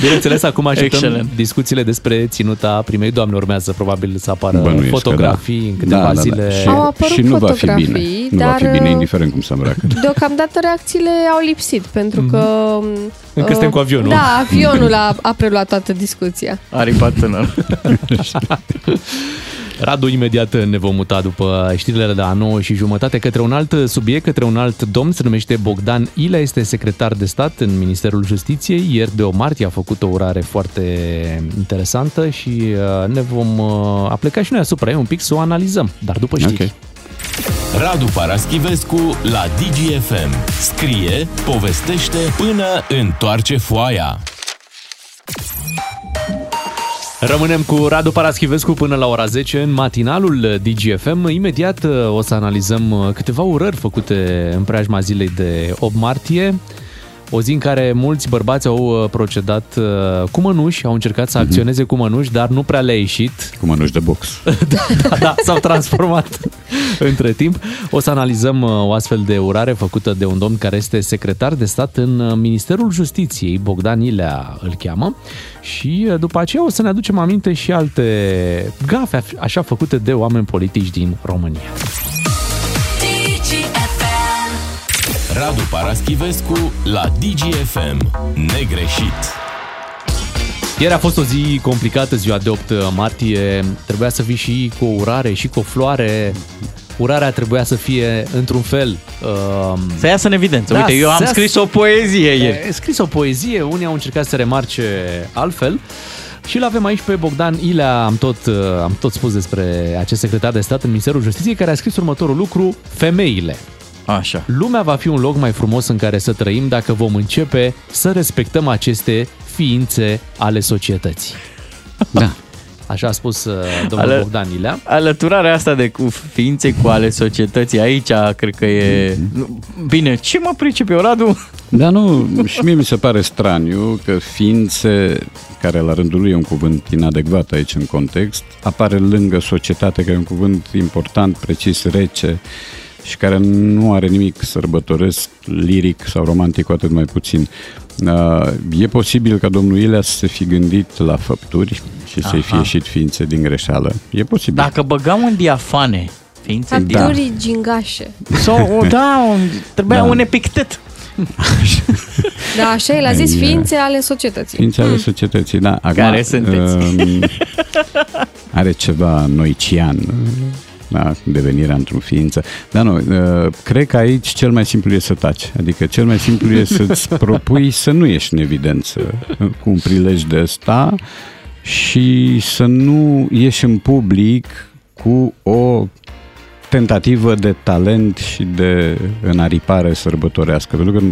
Bineînțeles, acum așteptăm Excelent. discuțiile despre ținuta primei doamne. Urmează probabil să apară Bănuiesc că fotografii da. în câteva Da, da, da. zile. Și, Au apărut și nu va fi bine. fotografii, Nu va fi dar, bine, uh, indiferent cum se îmbracă. Deocamdată reacțiile au lipsit, pentru că... Mhm. Încă suntem uh, cu avionul. Da, avionul a, a preluat toată discuția. Aripa tânăr. Radu, imediat ne vom muta după știrile de la 9 și jumătate către un alt subiect, către un alt domn, se numește Bogdan Ilea, este secretar de stat în Ministerul Justiției. Ieri de o martie a făcut o urare foarte interesantă și uh, ne vom uh, apleca și noi asupra ei un pic să o analizăm, dar după știri. Ok. Radu Paraschivescu la DGFM. Scrie, povestește până întoarce foaia. Rămânem cu Radu Paraschivescu până la ora 10 în matinalul DGFM. Imediat uh, o să analizăm uh, câteva urări făcute în preajma zilei de 8 martie. O zi în care mulți bărbați au uh, procedat uh, cu mănuși, au încercat să acționeze cu mănuși, dar nu prea le-a ieșit. Cu mănuși de box. da, da, s-au transformat între timp. O să analizăm uh, o astfel de urare făcută de un domn care este secretar de stat în uh, Ministerul Justiției, Bogdan Ilea îl cheamă, și uh, după aceea o să ne aducem aminte și alte gafe așa făcute de oameni politici din România. Radu Paraschivescu la DGFM. Negreșit. Ieri a fost o zi complicată, ziua de 8 martie. Trebuia să vii și cu o urare și cu o floare. Urarea trebuia să fie într-un fel... Uh, Să iasă în evidență. Da, Uite, eu am să scris iasă- o poezie ieri. E scris o poezie, unii au încercat să remarce altfel. Și îl avem aici pe Bogdan Ilea, am tot, uh, am tot spus despre acest secretar de stat în Ministerul Justiției, care a scris următorul lucru, femeile. Așa. Lumea va fi un loc mai frumos în care să trăim dacă vom începe să respectăm aceste ființe ale societății. Da. Așa a spus uh, domnul Ale- Bogdan Ilea. Alăturarea asta de cu ființe cu ale societății, aici cred că e... Nu, Bine, ce mă pricep eu, Radu? Dar nu, și mie mi se pare straniu că ființe, care la rândul lui e un cuvânt inadecvat aici în context, apare lângă societate, care e un cuvânt important, precis, rece și care nu are nimic sărbătoresc, liric sau romantic, cu atât mai puțin. Uh, E posibil ca domnul Ilea să se fi gândit la făpturi și să-i fie Aha. ieșit ființe din greșeală. E posibil. Dacă băgam în diafane ființe din... Facturii gingașe. Sau, o, da, un, trebuia Da. un epictet. Da, așa el a zis Ai, ființe ale societății. Ființe ale societății, da. Acum, Care sunteți? um, are ceva noician, da, devenirea într-o ființă. Dar nu, uh, cred că aici cel mai simplu e să taci. Adică cel mai simplu e să-ți propui să nu ieși în evidență cu un prilej de ăsta și să nu ieși în public cu o tentativă de talent și de înaripare sărbătorească, pentru că,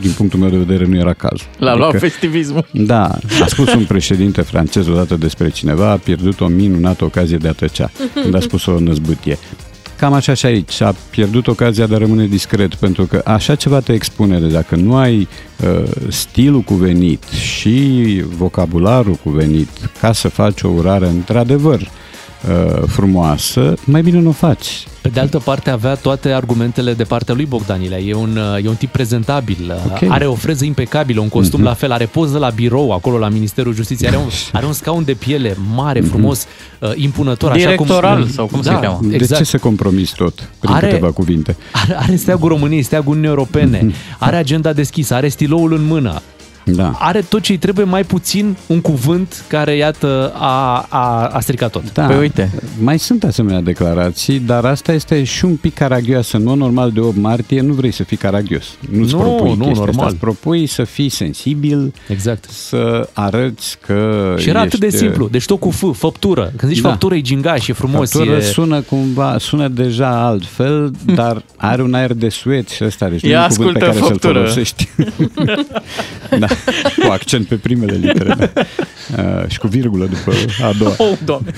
din punctul meu de vedere, nu era cazul. L-a luat festivismul. Da, a spus un președinte francez odată despre cineva, a pierdut o minunată ocazie de a tăcea, când a spus o năzbâtie. Cam așa și aici, a pierdut ocazia de a rămâne discret, pentru că așa ceva te expune, de dacă nu ai uh, stilul cuvenit și vocabularul cuvenit ca să faci o urare într-adevăr uh, frumoasă, mai bine nu o faci. Pe de altă parte avea toate argumentele de partea lui Bogdan Ilea. E un, e un tip prezentabil, Ok. are o freză impecabilă, un costum Mhm. la fel, are poză la birou acolo la Ministerul Justiției, are un, are un scaun de piele mare, frumos, uh, impunător. Directoral, așa cum, sau cum se da, cheamă. De Exact. ce să compromis tot prin Are- câteva cuvinte? Are, are steagul României, steagul Uniunii Europene, are agenda deschisă, are stiloul în mână. Da. Are tot ce îi trebuie, mai puțin un cuvânt care, iată, a, a, a stricat tot. Da. Păi uite. Mai sunt asemenea declarații, dar asta este și un pic caragioasă. În mod normal, de 8 martie nu vrei să fii caragios. Nu-ți Nu, propui nu, chestia normal. Asta. Îți propui să fii sensibil, Exact. să arăți că Și era ești, atât de simplu. Deci tot cu F, făptură. Când zici Da. făptură e gingaș, e frumos. Făptură e... sună cumva, sună deja altfel, dar are un aer de suet și ăsta, deci nu Ia e un cuvânt pe ascultă care să-l făptură. folosești. da. Cu accent pe primele litere. Da. Uh, și cu virgulă după a doua. Oh, doamne.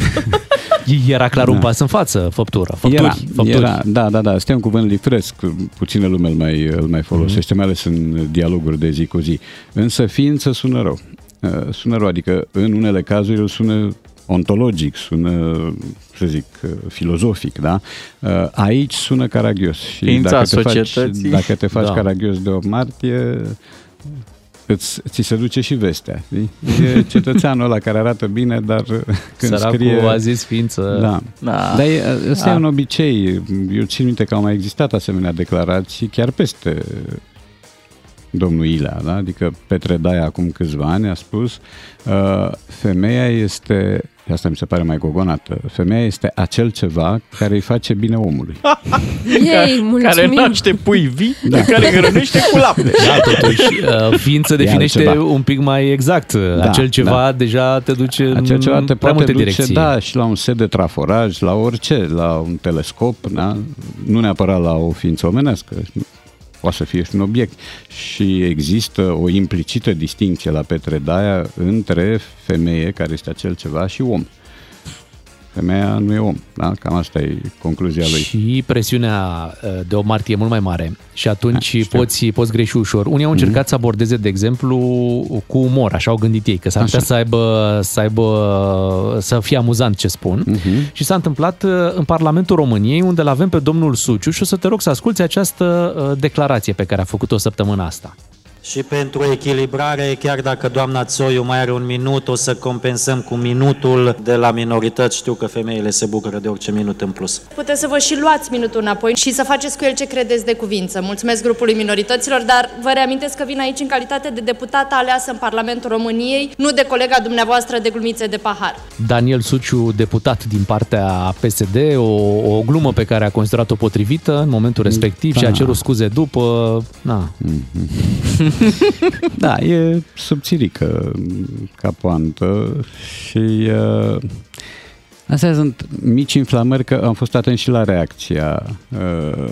Era clar un Da. pas în față, făptură. Făpturi, Era, făpturi. era, da, da, da, este un cuvânt livresc, puțină lume îl mai, îl mai folosește, mai ales în dialoguri de zi cu zi. Însă ființă sună rău. Uh, Sună rău, adică în unele cazuri îl sună ontologic, sună, să zic, uh, filozofic, da? Uh, Aici sună caragios. Și Ființa dacă te, faci, societății. dacă te faci Da. caragios de o martie, îți, ți se duce și vestea. Știi? E cetățeanul ăla care arată bine, dar când Săracul scrie... a zis ființă... Da. Da. Dar e- ăsta Da. e un obicei. Eu țin minte că au mai existat asemenea declarații chiar peste domnul Ilea, da? adică Petre Daia acum câțiva ani a spus uh, femeia este, asta mi se pare mai gogonată, femeia este acel ceva care îi face bine omului. Ei, mulțumim. care naște pui vii, Da. da. care hrănește cu lapte. Da, totuși, uh, ființă E definește altceva. un pic mai exact. Da, Acel ceva da. deja te duce în Acel ceva te prea poate multe duce, direcții. da, și la un set de traforaj, la orice, la un telescop, da? nu neapărat la o ființă omenească, poate să fie și un obiect. Și există o implicită distinție la Petre Daia între femeie, care este acel ceva, și om. Femeia nu e om, da? Cam asta e concluzia lui. Și presiunea uh, de o martie e mult mai mare și atunci poți, poți greși ușor. Unii au Mhm. încercat să abordeze, de exemplu, cu umor, așa au gândit ei, că s-ar putea Așa. să aibă, să aibă, să fie amuzant ce spun. Mhm. Și s-a întâmplat uh, în Parlamentul României, unde îl avem pe domnul Suciu și o să te rog să asculți această uh, declarație pe care a făcut-o săptămâna asta. Și pentru echilibrare, chiar dacă doamna Țoiu mai are un minut, o să compensăm cu minutul de la minorități. Știu că femeile se bucură de orice minut în plus. Puteți să vă și luați minutul înapoi și să faceți cu el ce credeți de cuvință. Mulțumesc grupului minorităților, dar vă reamintesc că vin aici în calitate de deputată aleasă în Parlamentul României, nu de colega dumneavoastră de glumițe de pahar. Daniel Suciu, deputat din partea PSD, o, o glumă pe care a considerat-o potrivită în momentul respectiv Da. și a cerut scuze după. Na. Da, e subțirică ca poantă și uh, astea sunt mici inflamări, că am fost atent și la reacția uh,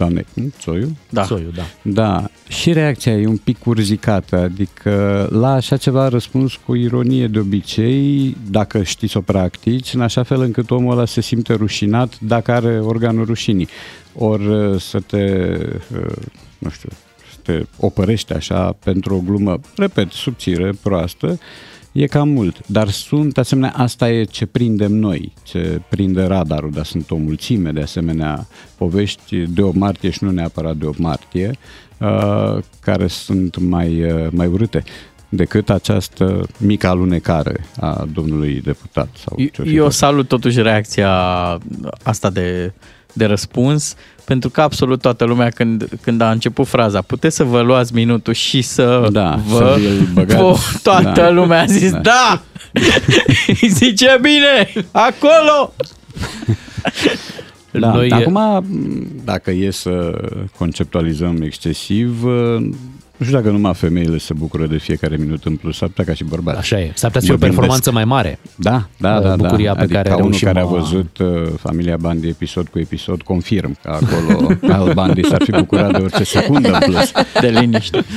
doamnei cum? Țoiu? Da. Țoiu, da. Da, și reacția e un pic urzicată, adică la așa ceva a răspuns cu ironie de obicei, dacă știți să o practici, în așa fel încât omul ăla se simte rușinat dacă are organul rușinii. Ori uh, să te, uh, nu știu, să te opărești așa pentru o glumă, repet, subțire, proastă, e cam mult. Dar sunt, asemenea, asta e ce prindem noi, ce prinde radarul, dar sunt o mulțime de asemenea povești de o martie și nu neapărat de o martie, uh, care sunt mai, uh, mai urâte decât această mică alunecare a domnului deputat. Sau ce-o fi Eu fost. salut totuși reacția asta de, de răspuns, pentru că absolut toată lumea când, când a început fraza, puteți să vă luați minutul și să Da, vă... să vi-l băgați. Vă- toată Da. lumea a zis, Da. da! Zice bine, acolo! Da, Noi- Noi... Acum, dacă e să conceptualizăm excesiv, nu știu dacă numai femeile se bucură de fiecare minut în plus, s-ar putea ca și bărbați. Așa e. S-ar putea să fie o Mă gândesc. performanță mai mare. Da, da, Uh, da. bucuria da. pe adică care ca unul reușim care a a- văzut uh, Familia Bandi episod cu episod, confirm că acolo Al Bandi s-ar fi bucurat de orice secundă în plus. De liniște.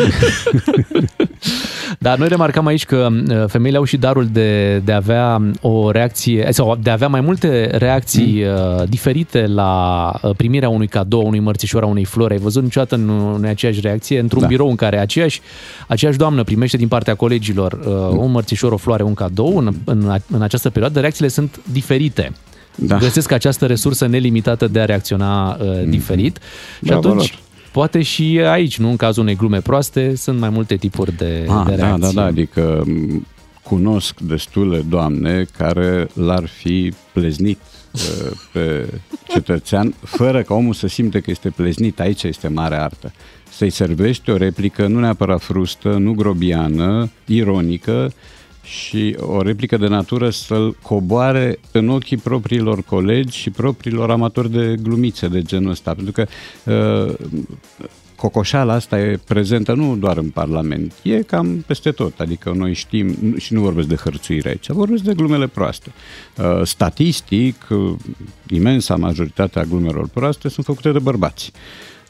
Dar noi remarcam aici că uh, femeile au și darul de, de a avea o reacție, sau de a avea mai multe reacții mm. diferite la uh, primirea unui cadou, unui mărțișor, a unei flori. Ai văzut niciodată nu, nu e aceeași reacție într-un da. Da. birou în care aceeași, aceeași doamnă primește din partea colegilor uh, un mărțișor, o floare, un cadou. În, în, în această perioadă reacțiile sunt diferite. Da. Găsesc această resursă nelimitată de a reacționa uh, diferit și Bravo atunci lor. poate și aici, nu în cazul unei glume proaste, sunt mai multe tipuri de, Ah, de da, reacții. da, da, adică m, cunosc destule doamne care l-ar fi pleznit uh, pe cetățean fără ca omul să simte că este pleznit. Aici este mare artă. Să-i servești o replică nu neapărat frustă, nu grobiană, ironică și o replică de natură să-l coboare în ochii propriilor colegi și propriilor amatori de glumițe de genul ăsta. Pentru că uh, cocoșala asta e prezentă nu doar în Parlament, e cam peste tot. Adică noi știm, nu- și nu vorbesc de hărțuire aici, vorbesc de glumele proaste. Uh, Statistic, uh, imensa majoritatea glumelor proaste sunt făcute de bărbați.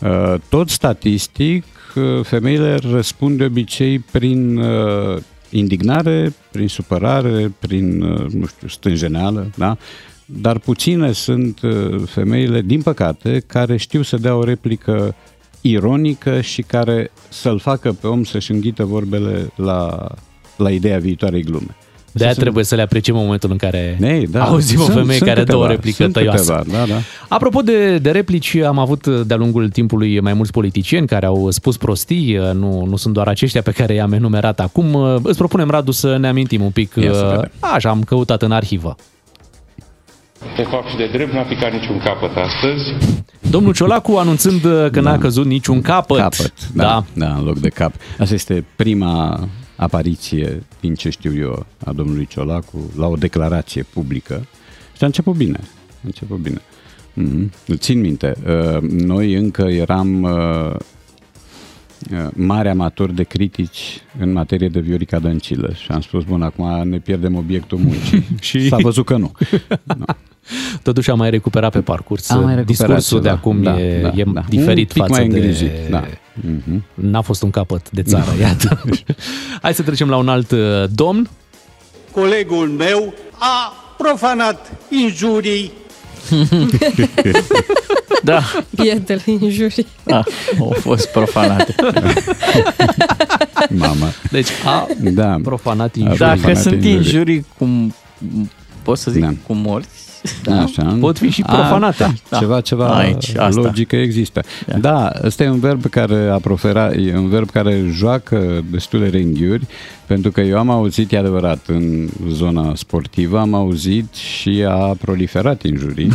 Uh, Tot statistic, uh, femeile răspund de obicei prin uh, indignare, prin supărare, prin, uh, nu știu, stânjeneală, da? Dar puține sunt uh, femeile, din păcate, care știu să dea o replică ironică și care să-l facă pe om să-și înghită vorbele la, la ideea viitoarei glume. De aia Sunt- trebuie să le apreciem în momentul în care Ei, da, auzim o sunt- femeie sunt care dă câteva, o replică sunt tăioasă. câteva, da, da. Apropo de, de replici, am avut de-a lungul timpului mai mulți politicieni care au spus prostii, nu, nu sunt doar aceștia pe care i-am enumerat acum. Îți propunem, Radu, să ne amintim un pic. Ia să vedem. Așa, am căutat în arhivă. De fapt și de drept n-a picat niciun capăt astăzi. Domnul Ciolacu anunțând că n-a căzut niciun capăt. Capăt, da, da. da, în loc de cap. Asta este prima apariție, din ce știu eu, a domnului Ciolacu la o declarație publică. Și a început bine. A început bine. Mm-hmm. Îl țin minte. Uh, Noi încă eram uh, uh, mari amatori de critici în materie de Viorica Dăncilă și am spus, bun, acum ne pierdem obiectul muncii. Și- S-a văzut că nu. Totuși a mai recuperat pe parcurs. A mai recuperat Discursul de ceva. acum Da, e, da, e da. diferit Un pic față mai de... îngrijit, da. Mhm. N-a fost un capăt de țară, iată. Hai să trecem la un alt uh, domn. Colegul meu a profanat injurii Da. Iată-l injurii. Da, au fost profanate. Mama. Deci a da. profanat injurii. Dacă sunt injurii cum pot să zic, Da. cu morți, Da, așa. Pot fi și A, profanate. da, Da. Ceva, ceva Aici, asta. logică există. Da. da, ăsta e un verb care a profera, e un verb care joacă destule renghiuri, pentru că eu am auzit, e adevărat, în zona sportivă, am auzit și a proliferat injurii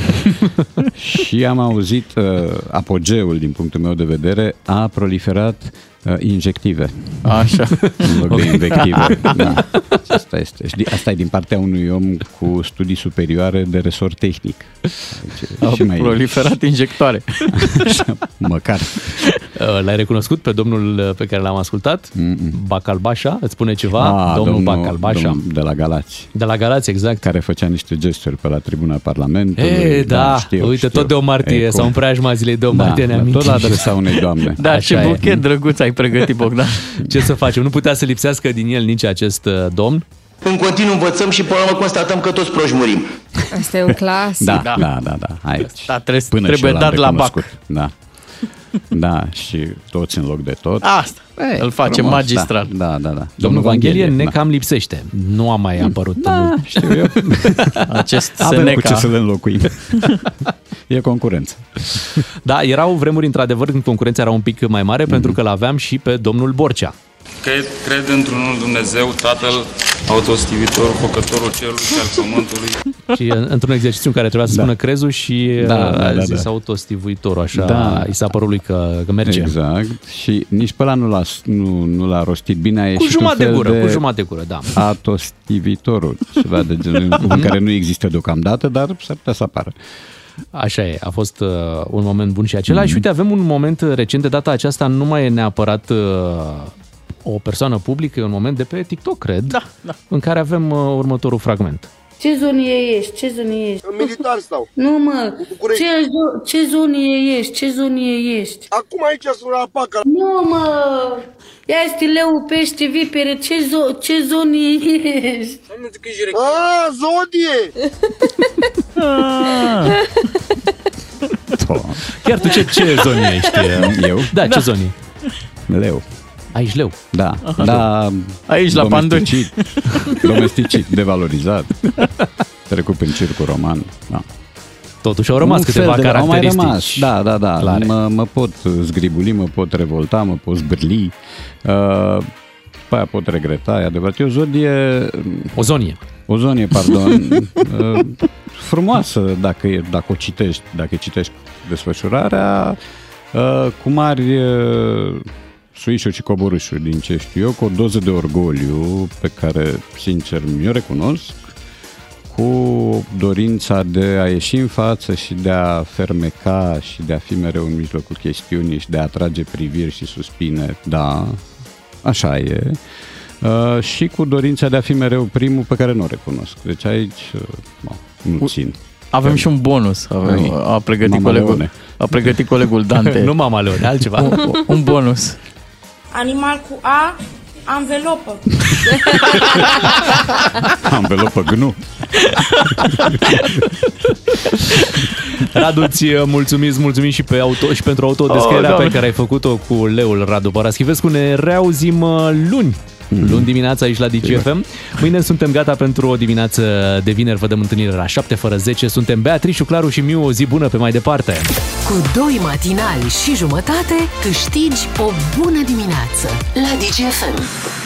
și am auzit uh, apogeul, din punctul meu de vedere, a proliferat uh, injective. Așa. În loc de Ok. invective. Da. Asta este. Și di- Asta e din partea unui om cu studii superioare de resort tehnic. Au proliferat injectoare. Așa, măcar. Uh, L-ai recunoscut pe domnul uh, pe care l-am ascultat? Bacalbașa? Îți spune ceva? Ah, domnul, Bacalbașa. domnul de la Galați. De la Galați, exact. Care făcea niște gesturi pe la tribuna Parlamentului. E, da, știu, uite, știu. tot de o martie E, sau în preajma zilei de o Da, martie ne da, amintim. tot la adresa unei doamne. Da, Așa ce e. buchet drăguț ai pregătit, Bogdan. Ce să facem? Nu putea să lipsească din el nici acest uh, domn. În continuu învățăm și până la urmă constatăm că toți proști murim. Asta e un clasic. Da, da, da, da, da. Aici. Da, trebuie, Până trebuie și eu l-am dat la bac. recunoscut. Da. Da, și toți în loc de tot. Asta. Ei, Îl facem frumos, magistral. Da, da, da. da. Domnul Vanghelie ne da. cam lipsește. Nu a mai apărut. Da, știu eu. Acest Avem cu Seneca. ce să le înlocuim. e concurență. Da, erau vremuri într-adevăr când concurența era un pic mai mare pentru că l-aveam și pe domnul Borcea. Cred, cred într-unul Dumnezeu, Tatăl, autostivitor, făcătorul cerului și al pământului. Și în- într-un exercițiu în care trebuia să spună crezul și Da, da, da, a da, zis da. autostivuitorul, așa Da. i s-a părut lui că, că merge. Exact. Și nici pe ăla nu l-a, nu, nu l-a rostit bine. A Cu ieșit jumătate un de fel gură, de cu jumătate de gură, da. Atostivitorul, ceva de genul, un cuvânt care nu există deocamdată, dar s-ar putea să apară. Așa e, a fost uh, un moment bun și acela. Și uite, avem un moment uh, recent, de data aceasta nu mai e neapărat uh, o persoană publică, e un moment de pe TikTok, cred, da, da. în care avem uh, următorul fragment. Ce zonie ești? Ce zonie ești? În militar stau. Nu, mă. București. Ce, zo- ce zonie ești? Ce zonie ești? Acum aici sunt la paca. Nu, mă. Ia este leu, pește, vipere. Ce, zo- ce zonie ești? A, zodie! Chiar tu ce, ce zonie ești? uh? Eu? Da, ce zonie? Leu. Aici leu. Da, Aha. da. Aici, la domesticit, domesticit, devalorizat, trecut prin circul roman. Da. Totuși au rămas Un câteva fel de- Au mai caracteristici rămas, da, da, da. clare. Mă, mă pot zgribuli, mă pot revolta, mă pot zbârli. Uh, pe aia pot regreta, e adevărat. E o zodie... O zonie. O zonie, pardon. uh, frumoasă dacă, e, dacă o citești, dacă citești desfășurarea, uh, cu mari uh, suișuri și coborâșuri, din ce știu eu, cu o doză de orgoliu pe care, sincer, mi-o recunosc, cu dorința de a ieși în față și de a fermeca și de a fi mereu în mijlocul chestiunii și de a atrage priviri și suspine, da, așa e. Uh, și cu dorința de a fi mereu primul pe care nu o recunosc. Deci aici uh, bă, nu țin. Avem și un bonus. Avem, a pregătit Mama colegul, Leone. a pregătit colegul Dante. nu Mama Leone, altceva. Un, un bonus. Animal cu A, anvelopă. Anvelopă gnu. Radu, îți uh, mulțumim, mulțumim și, pe auto, și pentru autodescrierea Oh, pe Doamne. care ai făcut-o cu leul Radu Paraschivescu. Ne reauzim uh, luni. Luni dimineața aici la DGFM. Mâine suntem gata pentru o dimineață de vineri. Vă dăm întâlnire la 7 fără 10. Suntem Beatrice, Claru și Miu. O zi bună pe mai departe. Cu doi matinali și jumătate câștigi o bună dimineață la DGFM.